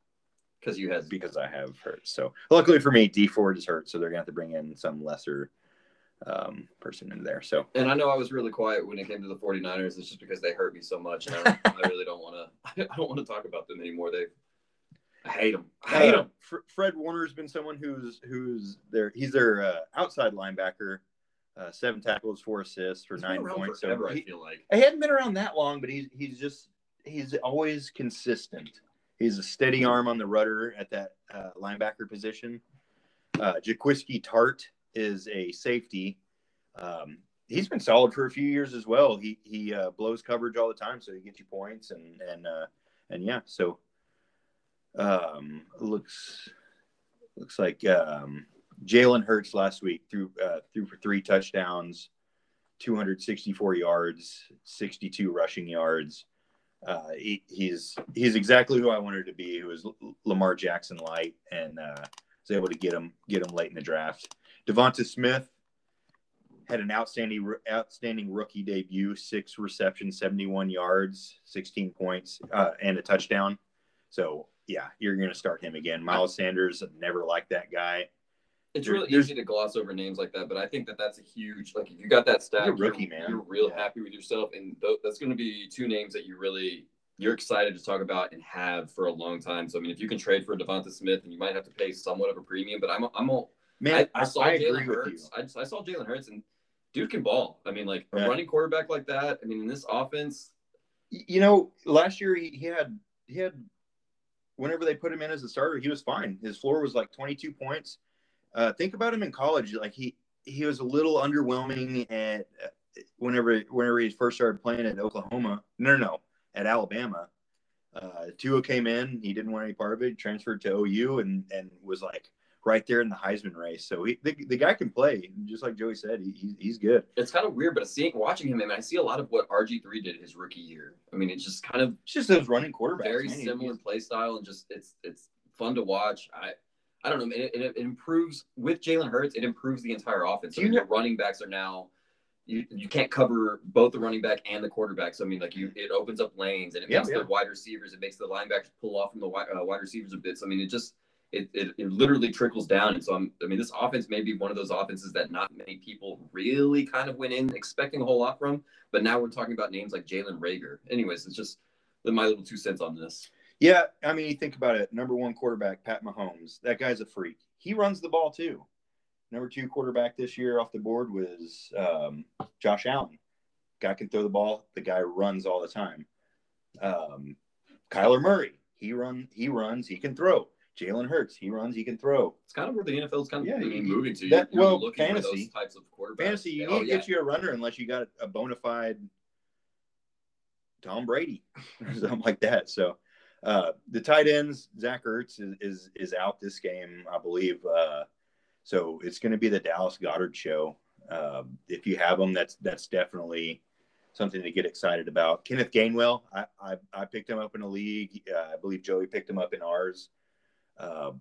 because you had because I have Hurts. So luckily for me, Dee Ford is hurt. So they're gonna have to bring in some lesser um, person in there. So And I know I was really quiet when it came to the 49ers. It's just because they hurt me so much. And I, I really don't want to. [laughs] I don't want to talk about them anymore. They, I hate them. I hate Uh, them. Fr- Fred Warner's been someone who's who's their he's their uh, outside linebacker. Uh, seven tackles, four assists for He's nine points. forever. so I he, feel like. he hadn't been around that long, but he's he's just he's always consistent. He's a steady arm on the rudder at that uh, linebacker position. Uh, Jaquiski Tartt is a safety. Um, he's been solid for a few years as well. He he uh, blows coverage all the time, so he gets you points and and uh, and yeah. So um, looks looks like um, Jalen Hurts last week threw uh, threw for three touchdowns, 264 yards, 62 rushing yards. Uh, he, he's he's exactly who I wanted to be. He was Lamar Jackson light, and uh, was able to get him get him late in the draft. Devonta Smith had an outstanding outstanding rookie debut. Six receptions, 71 yards, 16 points, uh, and a touchdown. So yeah, you're going to start him again. Miles Sanders never liked that guy. It's There- really easy to gloss over names like that, but I think that that's a huge like if you got that stack, a rookie, you're, man. You're real Yeah. happy with yourself, and th- that's going to be two names that you really you're excited to talk about and have for a long time. So I mean, if you can trade for Devonta Smith, and you might have to pay somewhat of a premium, but I'm I'm all, Man, I, I saw I Jalen. Hurts. I, I saw Jalen Hurts, and dude can ball. I mean, like a running quarterback like that. I mean, in this offense, You know, last year he, he had he had whenever they put him in as a starter, he was fine. His floor was like 22 points. Uh, think about him in college. Like he he was a little underwhelming at uh, whenever whenever he first started playing at Oklahoma. No, no, no, at Alabama. Uh, Tua came in. He didn't want any part of it. Transferred to OU and and was like right there in the Heisman race. So he the, the guy can play. Just like Joey said, he, he he's good. it's kind of weird. But seeing watching him, I mean, I see a lot of what RG three did his rookie year. I mean, it's just kind of It's just those running quarterbacks. very man. Similar play style and just it's it's fun to watch. I I don't know. It, it, it improves with Jalen Hurts. It improves the entire offense. I mean, your running backs are now. You, you can't cover both the running back and the quarterback. So I mean, like you, it opens up lanes and it Yeah, makes yeah. the wide receivers. It makes the linebackers pull off from the wide, uh, wide receivers a bit. So I mean, it just it, it, it literally trickles down. And so I'm, I mean, this offense may be one of those offenses that not many people really kind of went in expecting a whole lot from. But now we're talking about names like Jalen Reagor. Anyways, it's just my little two cents on this. Yeah, I mean, you think about it. Number one quarterback, Pat Mahomes. That guy's a freak. He runs the ball too. Number two quarterback this year off the board was um, Josh Allen. Guy can throw the ball. The guy runs all the time. Um, Kyler Murray. He run. He runs. He can throw. Jalen Hurts. He runs. He can throw. It's kind of where the NFL is kind of Yeah, you- moving to. that- You're well, looking fantasy. types of quarterbacks. Fantasy. You Oh, need to yeah. get you a runner unless you got a bona fide Tom Brady or [laughs] something like that. So uh, the tight ends, Zach Ertz is, is is out this game, I believe. Uh, so it's going to be the Dallas Goedert show. Uh, if you have them, that's that's definitely something to get excited about. Kenneth Gainwell, I I, I picked him up in a league. Uh, I believe Joey picked him up in ours. Uh,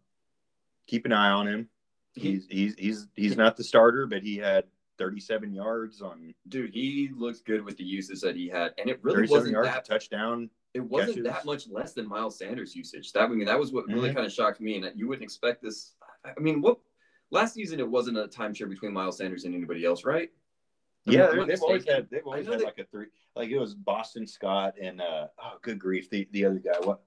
keep an eye on him. He's he's he's he's not the starter, but he had 37 yards on Dude, he looks good with the usage that he had, and it really wasn't yards, that. touchdown. It wasn't catches. that much less than Miles Sanders' usage. That I mean, that was what really Mhm. kind of shocked me, and that you wouldn't expect this. I mean, what last season it wasn't a timeshare between Miles Sanders and anybody else, right? I- Yeah, they're- they've always had they've always had that- like a three like it was Boston Scott and uh oh good grief the the other guy what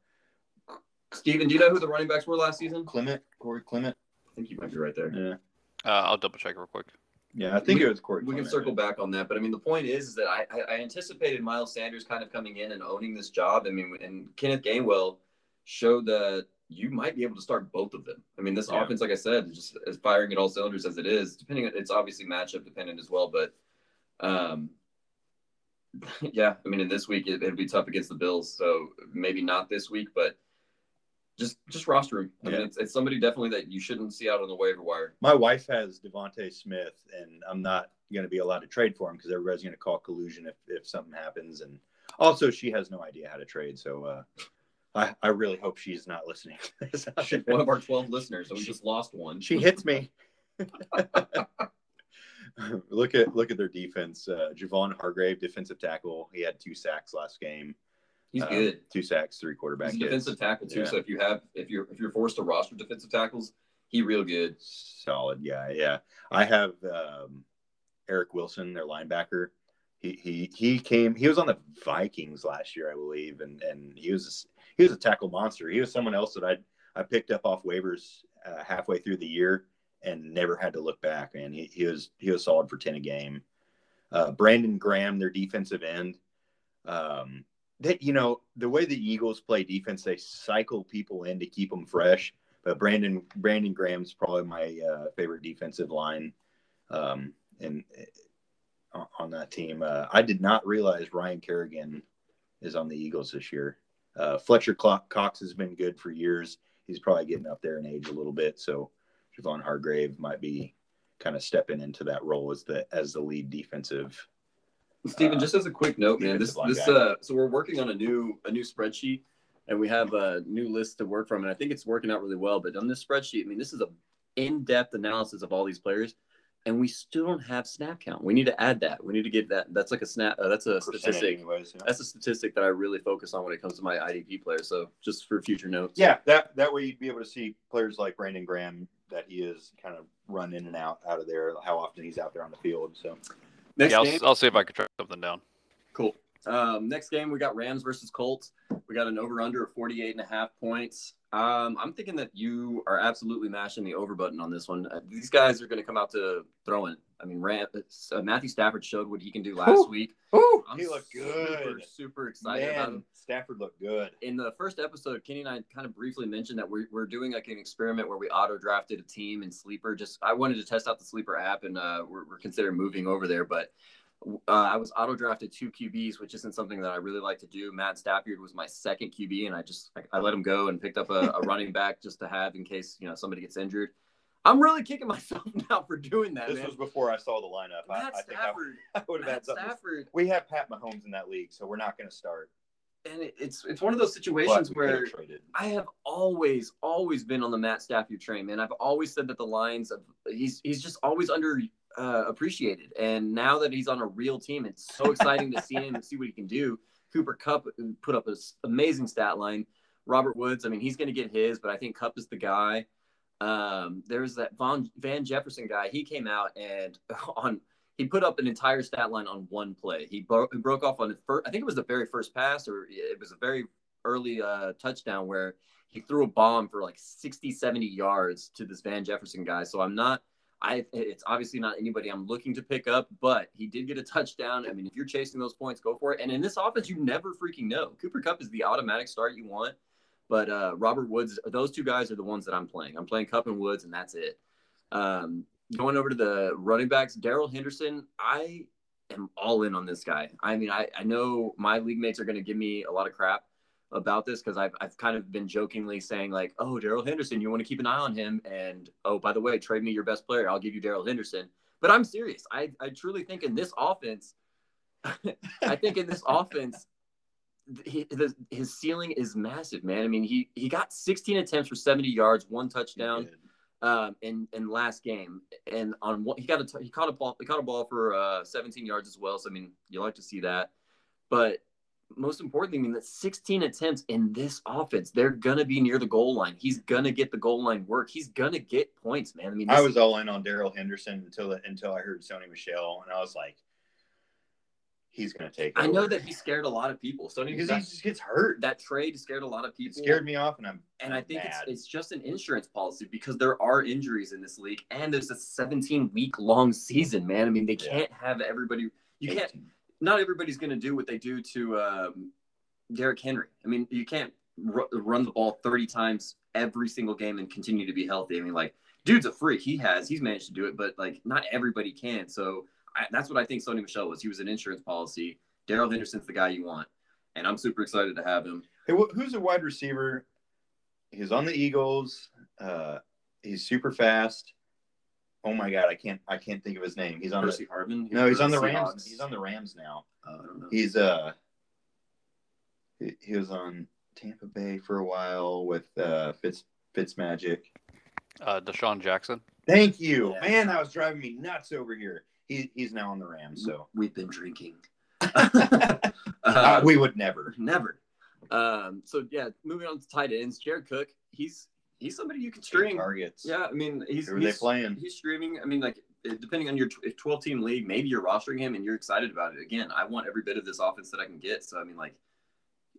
Steven, do you know who the running backs were last season? Clement Corey Clement I think you might be right there. yeah Uh, I'll double check real quick. yeah I think We- it was Corey we can Clement. circle back on that, but I mean, the point is, is that I, I, I anticipated Miles Sanders kind of coming in and owning this job. I mean, and Kenneth Gainwell showed that you might be able to start both of them. I mean, this Yeah. offense, like I said, is just is firing at all cylinders as it is. Depending, on, it's obviously matchup dependent as well, but Um, [laughs] yeah, I mean, in this week it, would be tough against the Bills, so maybe not this week, but just just roster him. I yeah. mean, it's, it's somebody definitely that you shouldn't see out on the waiver wire. My wife has Devonta Smith, and I'm not going to be allowed to trade for him because everybody's going to call collusion if if something happens, and also she has no idea how to trade, so. uh I, I really hope she's not listening. [laughs] she's one of our 12 listeners, so we just lost one. She hits me. [laughs] look at look at their defense. Uh, Javon Hargrave, defensive tackle. He had two sacks last game. He's um, good. Two sacks, three quarterback. defensive tackle too. Yeah. So if you have if you're if you're forced to roster defensive tackles, he real good. Solid guy. Yeah. I have um, Eric Wilson, their linebacker. He he he came. He was on the Vikings last year, I believe, and and he was he was a tackle monster. He was someone else that I I picked up off waivers uh, halfway through the year and never had to look back. And he, he was he was solid for ten a game. Uh, Brandon Graham, their defensive end. Um, that you know the way the Eagles play defense, they cycle people in to keep them fresh. But Brandon Brandon Graham's probably my uh, favorite defensive line, um, and uh, on that team. Uh, I did not realize Ryan Kerrigan is on the Eagles this year. Uh, Fletcher Cox has been good for years. He's probably getting up there in age a little bit, so Javon Hargrave might be kind of stepping into that role as the as the lead defensive. Stephen, uh, just as a quick note, man, this this uh, so we're working on a new a new spreadsheet, and we have a new list to work from, and I think it's working out really well. But on this spreadsheet, I mean, this is a in depth analysis of all these players and we still don't have snap count. We need to add that. We need to get that. That's like a snap. Uh, that's a statistic. Anyways, yeah. That's a statistic that I really focus on when it comes to my IDP players. So just for future notes. Yeah, that that way you'd be able to see players like Brandon Graham that he is kind of run in and out out of there. How often he's out there on the field. So next yeah, I'll, I'll see if I can track something down. Cool. Um, next game we got Rams versus Colts. We got an over under of 48 and a half points. Um, I'm thinking that you are absolutely mashing the over button on this one. Uh, these guys are going to come out to throwing. I mean, Ram, uh, Matthew Stafford showed what he can do last Ooh. week. Ooh, he looked super, good. Super excited Man, about him. Stafford looked good. In the first episode, Kenny and I kind of briefly mentioned that we're, we're doing like an experiment where we auto drafted a team in Sleeper. Just I wanted to test out the Sleeper app, and uh, we're, we're considering moving over there, but uh, I was auto drafted two QBs, which isn't something that I really like to do. Matt Stafford was my second QB, and I just I, I let him go and picked up a, a running [laughs] back just to have in case you know somebody gets injured. I'm really kicking [laughs] myself now for doing that. This man. was before I saw the lineup. Matt I, I Stafford, I, [laughs] I would have had something. Stafford. We have Pat Mahomes in that league, so we're not going to start. And it's it's one of those situations where I have always always been on the Matt Stafford train, man. I've always said that the lines of he's he's just always under uh, appreciated. And now that he's on a real team, it's so exciting to see him and see what he can do. Cooper Kupp put up an amazing stat line. Robert Woods, I mean, he's going to get his, but I think Kupp is the guy. Um, there's that Von, Van Jefferson guy. He came out and [laughs] on he put up an entire stat line on one play. He, bro- he broke off on the first. I think it was the very first pass, or it was a very early uh, touchdown where he threw a bomb for like 60, 70 yards to this Van Jefferson guy. So I'm not I it's obviously not anybody I'm looking to pick up, but he did get a touchdown. I mean, if you're chasing those points, go for it. And in this offense, you never freaking know. Cooper Kupp is the automatic start you want, but uh, Robert Woods, those two guys are the ones that I'm playing. I'm playing Kupp and Woods, and that's it. Um, going over to the running backs, Darrell Henderson, I am all in on this guy. I mean, I, I know my league mates are going to give me a lot of crap about this because I've, I've kind of been jokingly saying like, oh, Darrell Henderson, you want to keep an eye on him. And oh, by the way, trade me your best player. I'll give you Darrell Henderson. But I'm serious. I, I truly think in this offense, [laughs] I think in this offense, he, the, his ceiling is massive, man. I mean, he he got 16 attempts for 70 yards, one touchdown, um, in in last game, and on one, he got a he caught a ball he caught a ball for uh, 17 yards as well. So I mean, you like to see that, but most importantly, I mean, that 16 attempts in this offense, they're gonna be near the goal line. He's gonna get the goal line work. He's gonna get points, man. I mean, I was all in on Darrell Henderson until until I heard Sony Michel, and I was like, he's gonna take. I know that he scared a lot of people. Sony because he just gets hurt. That trade scared a lot of people. It scared me off, and I'm and I think it's it's just an insurance policy because there are injuries in this league, and there's a 17 week long season, man. I mean, they can't have everybody. You 18. can't not everybody's going to do what they do to um, Derrick Henry. I mean, you can't r- run the ball 30 times every single game and continue to be healthy. I mean, like, dude's a freak. He has, he's managed to do it, but like, not everybody can. So I, that's what I think Sony Michel was. He was an insurance policy. Darrell Henderson's the guy you want, and I'm super excited to have him. Hey, wh- who's a wide receiver? He's on the Eagles. Uh, he's super fast. Oh my god, I can't I can't think of his name. He's on Percy the, Harvin. No, he's on the Seahawks. Rams. He's on the Rams now. Uh, he's uh he, he, was on Tampa Bay for a while with uh Fitz Fitzmagic. Uh DeSean Jackson. Thank you. Yeah. Man, that was driving me nuts over here. He, he's now on the Rams, so we've been drinking. uh, [laughs] uh, we would never. Never. Um, so yeah, moving on to tight ends, Jared Cook, he's he's somebody you can stream targets. Yeah, I mean, he's who are he's, they playing? He's streaming. I mean, like depending on your 12 team league, maybe you're rostering him and you're excited about it. Again, I want every bit of this offense that I can get. So I mean, like,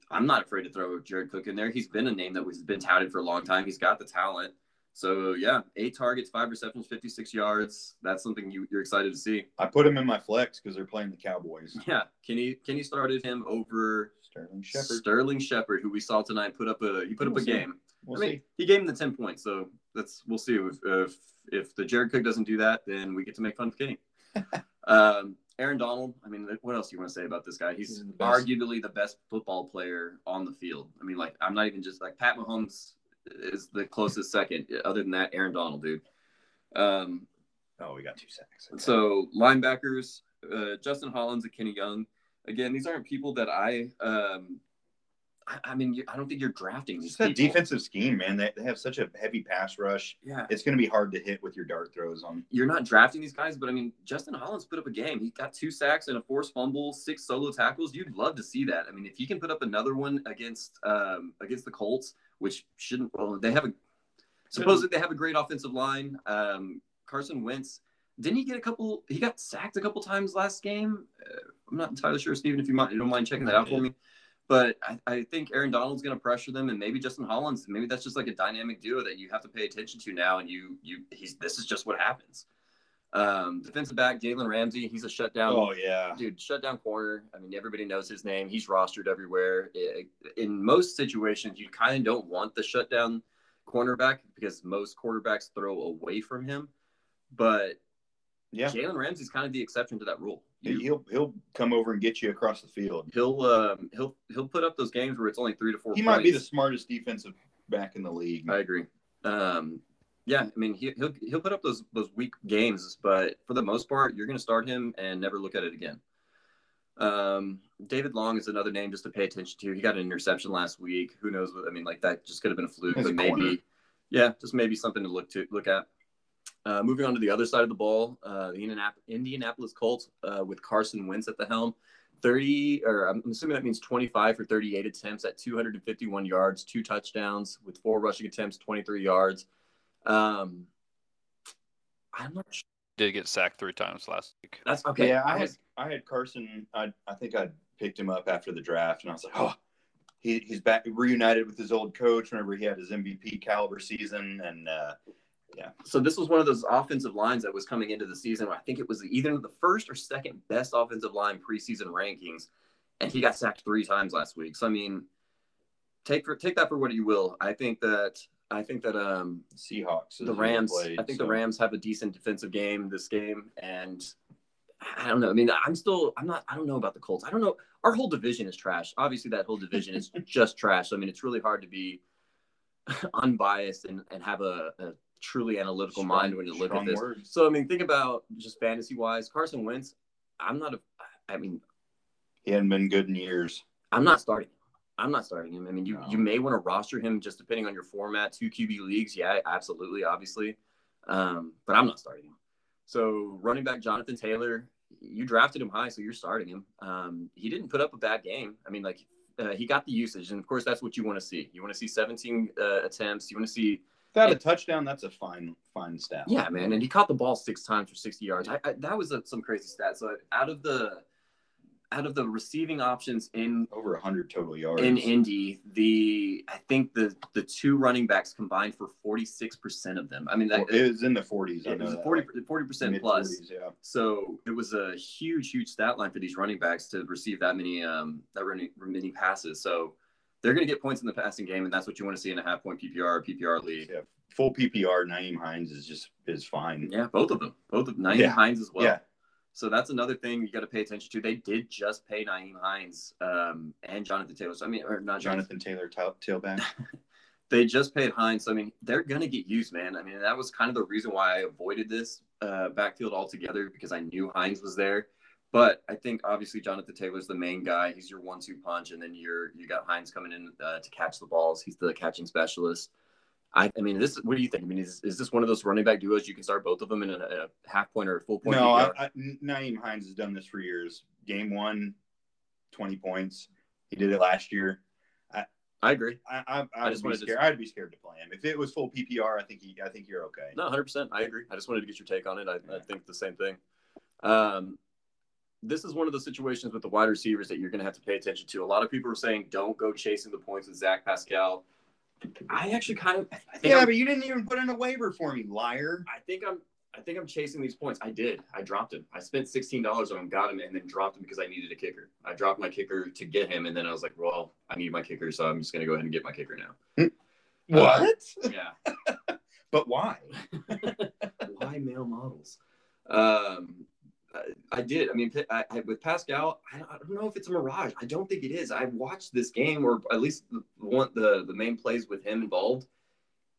I'm not afraid to throw Jared Cook in there. He's been a name that has been touted for a long time. He's got the talent. So yeah, eight targets, five receptions, 56 yards. That's something you, you're excited to see. I put him in my flex because they're playing the Cowboys. Yeah, Kenny Kenny started him over Sterling Shepard. Sterling Shepard, who we saw tonight, put up a he put up a game. We'll I mean, see. he gave him the 10 points, so that's we'll see if if, if the Jared Cook doesn't do that, then we get to make fun of Kenny. [laughs] um, Aaron Donald. I mean, what else do you want to say about this guy? He's, He's the arguably the best football player on the field. I mean, like I'm not even just like Pat Mahomes is the closest second. Other than that, Aaron Donald, dude. Um, oh, we got two sacks. Okay. So linebackers, uh, Justin Hollins and Kenny Young. Again, these aren't people that I. Um, I, I mean, I don't think you're drafting these. It's defensive scheme, man. They, they have such a heavy pass rush. Yeah, it's going to be hard to hit with your dart throws on. You're not drafting these guys, but I mean, Justin Hollins put up a game. He got two sacks and a forced fumble, six solo tackles. You'd love to see that. I mean, if he can put up another one against um, against the Colts, which shouldn't. Well, they have a supposedly they have a great offensive line. Um, Carson Wentz didn't he get a couple? He got sacked a couple times last game. Uh, I'm not entirely sure, Stephen. If you, might, you don't mind checking that out for me. But I, I think Aaron Donald's going to pressure them, and maybe Justin Hollins. Maybe that's just like a dynamic duo that you have to pay attention to now. And you, you, he's this is just what happens. Um, defensive back Jalen Ramsey, he's a shutdown. Oh yeah, dude, shutdown corner. I mean, everybody knows his name. He's rostered everywhere. In most situations, you kind of don't want the shutdown cornerback because most quarterbacks throw away from him. But yeah, Jalen Ramsey's kind of the exception to that rule. You, he'll he'll come over and get you across the field. He'll um, he'll he'll put up those games where it's only three to four. He might be the smartest defensive back in the league. I agree. Um, yeah, I mean he, will he'll put up those those weak games, but for the most part, you're going to start him and never look at it again. Um, David Long is another name just to pay attention to. He got an interception last week. Who knows? What, I mean, like that just could have been a fluke, but maybe, yeah, just maybe something to look to look at. Uh, moving on to the other side of the ball, uh, the Indianapolis Colts uh, with Carson Wentz at the helm. 30, or I'm assuming that means 25 for 38 attempts at 251 yards, two touchdowns with four rushing attempts, 23 yards. Um, I'm not sure. Did get sacked three times last week. That's okay. Yeah, I had I had Carson. I I think I picked him up after the draft, and I was like, oh, he, he's back reunited with his old coach. Whenever he had his MVP caliber season, and uh, yeah. So this was one of those offensive lines that was coming into the season. I think it was either the first or second best offensive line preseason rankings, and he got sacked three times last week. So I mean, take for take that for what you will. I think that I think that um, Seahawks, the Rams. Played, I think so. the Rams have a decent defensive game this game, and I don't know. I mean, I'm still, I'm not, I don't know about the Colts. I don't know. Our whole division is trash. Obviously, that whole division is [laughs] just trash. So I mean, it's really hard to be [laughs] unbiased and, and have a, a truly analytical strong, mind when you look at this. Words. So, I mean, think about just fantasy wise. Carson Wentz. I'm not a. I mean, he hadn't been good in years. I'm not starting. Him. I'm not starting him. I mean, you, no. you may want to roster him just depending on your format. Two QB leagues, yeah, absolutely, obviously. Um, but I'm not starting him. So running back Jonathan Taylor, you drafted him high, so you're starting him. Um, he didn't put up a bad game. I mean, like uh, he got the usage, and of course that's what you want to see. You want to see 17 uh, attempts. You want to see without a touchdown. That's a fine, fine stat. Yeah, man, and he caught the ball six times for 60 yards. I, I, that was a, some crazy stat. So out of the out of the receiving options in over 100 total yards in Indy, the I think the the two running backs combined for 46 percent of them. I mean, that, it was in the 40s. It was 40 percent plus. Yeah. So it was a huge, huge stat line for these running backs to receive that many um that many, many passes. So they're going to get points in the passing game, and that's what you want to see in a half point PPR PPR league. Yeah. Full PPR, Nyheim Hines is just is fine. Yeah, both of them, both of Nyheim yeah. Hines as well. Yeah. So that's another thing you got to pay attention to. They did just pay Nyheim Hines um, and Jonathan Taylor. So I mean, or not Jonathan Taylor tailback. [laughs] they just paid Hines. So, I mean, they're gonna get used, man. I mean, that was kind of the reason why I avoided this uh, backfield altogether because I knew Hines was there. But I think obviously Jonathan Taylor's the main guy. He's your one-two punch, and then you're you got Hines coming in uh, to catch the balls. He's the catching specialist. I, I mean, this. What do you think? I mean, is, is this one of those running back duos you can start both of them in a, a half point or a full point? No, I, I, Nyheim Hines has done this for years. Game one, 20 points. He did it last year. I, I agree. I, I, I, I just be scared. To... I'd be scared to play him if it was full PPR. I think he, I think you're okay. No, 100. percent I agree. I just wanted to get your take on it. I, yeah. I think the same thing. Um, this is one of the situations with the wide receivers that you're going to have to pay attention to. A lot of people are saying don't go chasing the points with Zach Pascal. I actually kind of yeah, I'm, but you didn't even put in a waiver for me, liar. I think I'm I think I'm chasing these points. I did. I dropped him. I spent sixteen dollars on him, got him, and then dropped him because I needed a kicker. I dropped my kicker to get him, and then I was like, well, I need my kicker, so I'm just gonna go ahead and get my kicker now. What? Uh, yeah. [laughs] but why? [laughs] why male models? Um, I did. I mean, I, I, with Pascal, I, I, don't know if it's a mirage. I don't think it is. I watched this game, or at least the one the the main plays with him involved.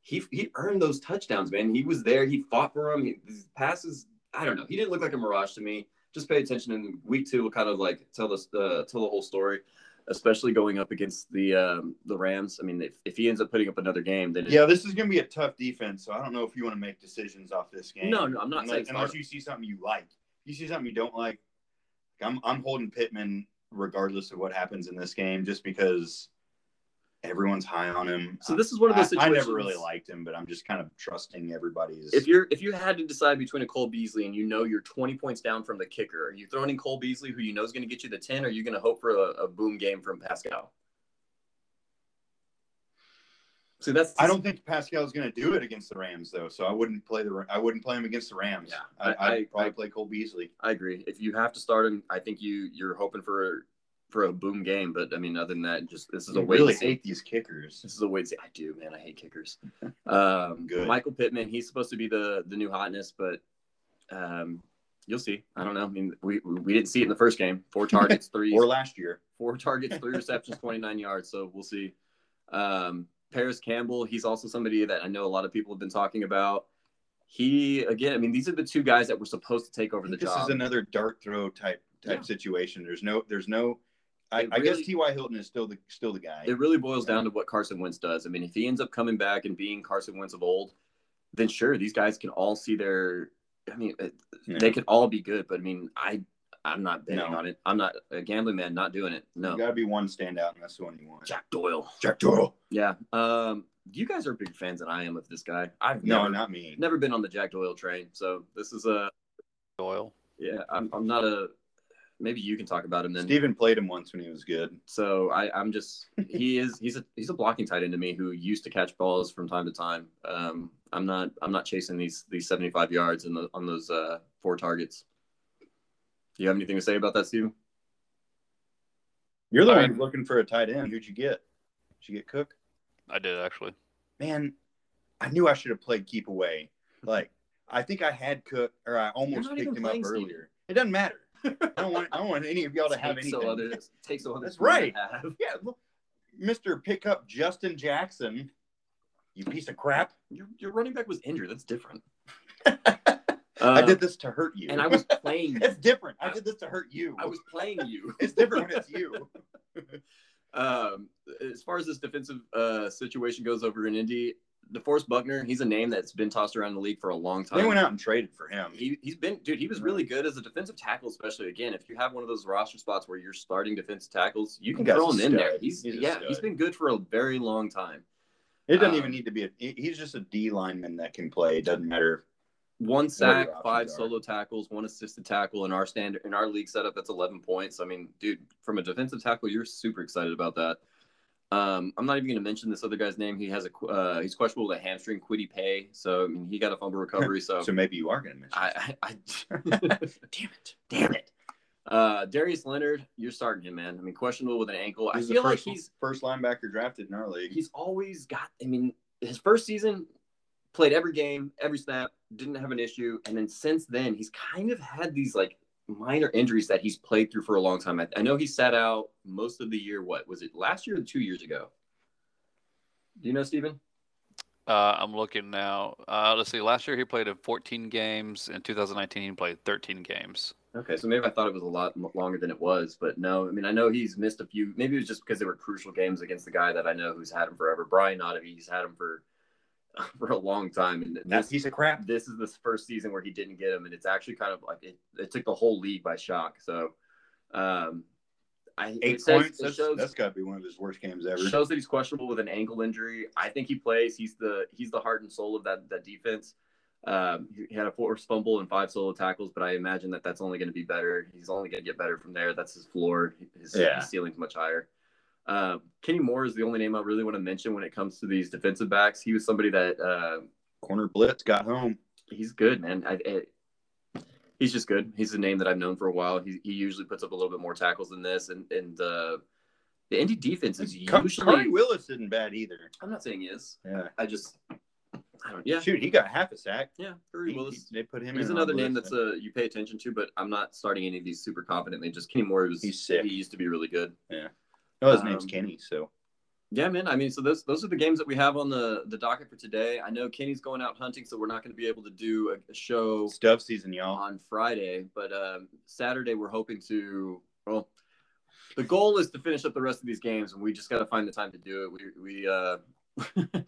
He he earned those touchdowns, man. He was there. He fought for them. He, his passes. I don't know. He didn't look like a mirage to me. Just pay attention. In week two, will kind of like tell us uh, tell the whole story especially going up against the um, the Rams. I mean, if, if he ends up putting up another game, then yeah, this is going to be a tough defense. So I don't know if you want to make decisions off this game. No, no, I'm not unless, unless you see something you like you see something you don't like, I'm I'm holding Pittman regardless of what happens in this game, just because everyone's high on him. So this is one of those situations. I, I never really liked him, but I'm just kind of trusting everybody's. If you're if you had to decide between a Cole Beasley and you know you're 20 points down from the kicker, are you throwing in Cole Beasley, who you know is going to get you the 10, or are you going to hope for a, a boom game from Pascal? See, that's I don't think Pascal's going to do it against the Rams though, so I wouldn't play the I wouldn't play him against the Rams. Yeah, I, I, would probably I, play Cole Beasley. I agree. If you have to start him, I think you you're hoping for for a boom game. But I mean, other than that, just this is a way. Really hate these kickers. This is a way to say I do, man. I hate kickers. [laughs] Um, Good. Michael Pittman, he's supposed to be the the new hotness, but um, you'll see. I don't know. I mean, we we didn't see it in the first game. Four targets, [laughs] three or last year. Four targets, three receptions, twenty nine yards. So we'll see. Um, Parris Campbell, he's also somebody that I know a lot of people have been talking about. He again, I mean, these are the two guys that were supposed to take over the this job. This is another dart throw type type yeah. situation. There's no, there's no. I, really, I guess T.Y. Hilton is still the still the guy. It really boils down to what Carson Wentz does. I mean, if he ends up coming back and being Carson Wentz of old, then sure, these guys can all see their. I mean, yeah. they could all be good, but I mean, I I'm not betting no. on it. I'm not a gambling man. Not doing it. No. You got to be one standout, and that's the one you want. Jack Doyle. Jack Doyle. Yeah. Um. You guys are big fans than I am of this guy. I've no, never, not me. Never been on the Jack Doyle train. So this is a Doyle. Yeah, I'm. I'm not a. Maybe you can talk about him then. Steven played him once when he was good. So I, I'm just he is he's a he's a blocking tight end to me who used to catch balls from time to time. Um, I'm not I'm not chasing these these 75 yards in the, on those uh, four targets. Do you have anything to say about that, Steven? You're the one looking for a tight end. Who'd you get? Did you get Cook? I did actually. Man, I knew I should have played keep away. Like I think I had Cook, or I almost picked him up Steve. earlier. It doesn't matter. I don't want. I don't want [laughs] any of y'all to have anything. So others, take so others. That's right. Yeah, look, Mister Pickup Justin Jackson. You piece of crap. Your, your running back was injured. That's different. [laughs] I did this to hurt you. And I was [laughs] playing. it's different. I did this to hurt you. I was playing you. [laughs] it's different when it's you. [laughs] um, as far as this defensive uh, situation goes over in Indy, DeForest Buckner, he's a name that's been tossed around the league for a long time. They went out and traded for him. He, he's been, dude, he was really good as a defensive tackle, especially again, if you have one of those roster spots where you're starting defensive tackles, you can throw him in there. He's, he's yeah, he's been good for a very long time. It doesn't um, even need to be a, he's just a D lineman that can play. It doesn't matter one sack, five solo tackles, one assisted tackle in our standard in our league setup. That's 11 points. I mean, dude, from a defensive tackle, you're super excited about that. Um, I'm not even going to mention this other guy's name. He has a uh, he's questionable with a hamstring, Kwity Paye. So I mean, he got a fumble recovery. So [laughs] so maybe you are going to mention. I, I, I [laughs] damn it, damn it. Uh, Darius Leonard, you're starting him, man. I mean, questionable with an ankle. He's I feel first, like he's first linebacker drafted in our league. He's always got. I mean, his first season played every game, every snap, didn't have an issue. And then since then, he's kind of had these like minor injuries that he's played through for a long time. I, I know he sat out most of the year. What was it last year or two years ago? Do you know, Steven? Uh, I'm looking now. Uh, let's see. Last year he played in 14 games. In 2019 he played 13 games. Okay, so maybe I thought it was a lot longer than it was, but no. I mean, I know he's missed a few. Maybe it was just because they were crucial games against the guy that I know who's had him forever, Brian Ottavy. He's had him for [laughs] for a long time, and this, that piece of crap. This is the first season where he didn't get him, and it's actually kind of like it, it took the whole league by shock. So, um, I, eight says, points. That's, shows, that's got to be one of his worst games ever. Shows that he's questionable with an ankle injury. I think he plays. He's the he's the heart and soul of that that defense. Um, he had a forced fumble and five solo tackles, but I imagine that that's only going to be better. He's only going to get better from there. That's his floor. His, yeah. his ceiling's much higher. Uh, Kenny Moore is the only name I really want to mention when it comes to these defensive backs. He was somebody that uh, corner blitz got home. He's good, man. I, I, he's just good. He's a name that I've known for a while. He, he usually puts up a little bit more tackles than this, and and uh, the Indy defense is usually. Khari Willis isn't bad either. I'm not saying he is. Yeah. I just. I don't. Yeah. Shoot, he got half a sack. Yeah, Khari Willis. He, they put him. He's another name that's uh you pay attention to, but I'm not starting any of these super confidently. Just Kenny Moore was. He's sick. He used to be really good. Yeah. No, his um, name's Kenny. So. Yeah, man. I mean, so those those are the games that we have on the the docket for today. I know Kenny's going out hunting, so we're not going to be able to do a, a show stuff season, y'all, on Friday. But um, Saturday, we're hoping to. Well, the goal is to finish up the rest of these games, and we just got to find the time to do it. We we uh,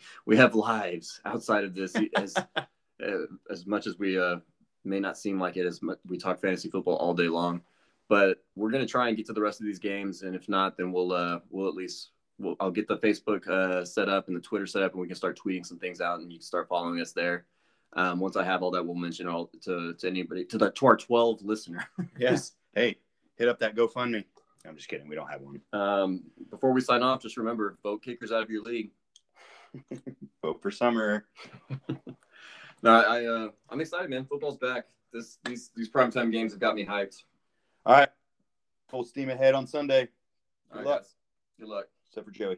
[laughs] we have lives outside of this, as [laughs] uh, as much as we uh, may not seem like it. As much, we talk fantasy football all day long, but we're gonna try and get to the rest of these games, and if not, then we'll uh, we'll at least we'll, I'll get the Facebook uh, set up and the Twitter set up, and we can start tweeting some things out, and you can start following us there. Um, once I have all that, we'll mention all to, to anybody to the to our twelve listener. [laughs] yes. Hey, hit up that GoFundMe. I'm just kidding. We don't have one. Um, before we sign off, just remember vote kickers out of your league. [laughs] vote for summer. [laughs] no, I uh, I'm excited, man. Football's back. This these these primetime games have got me hyped. All right, full steam ahead on Sunday. Good luck. Guys. Good luck except for Joey.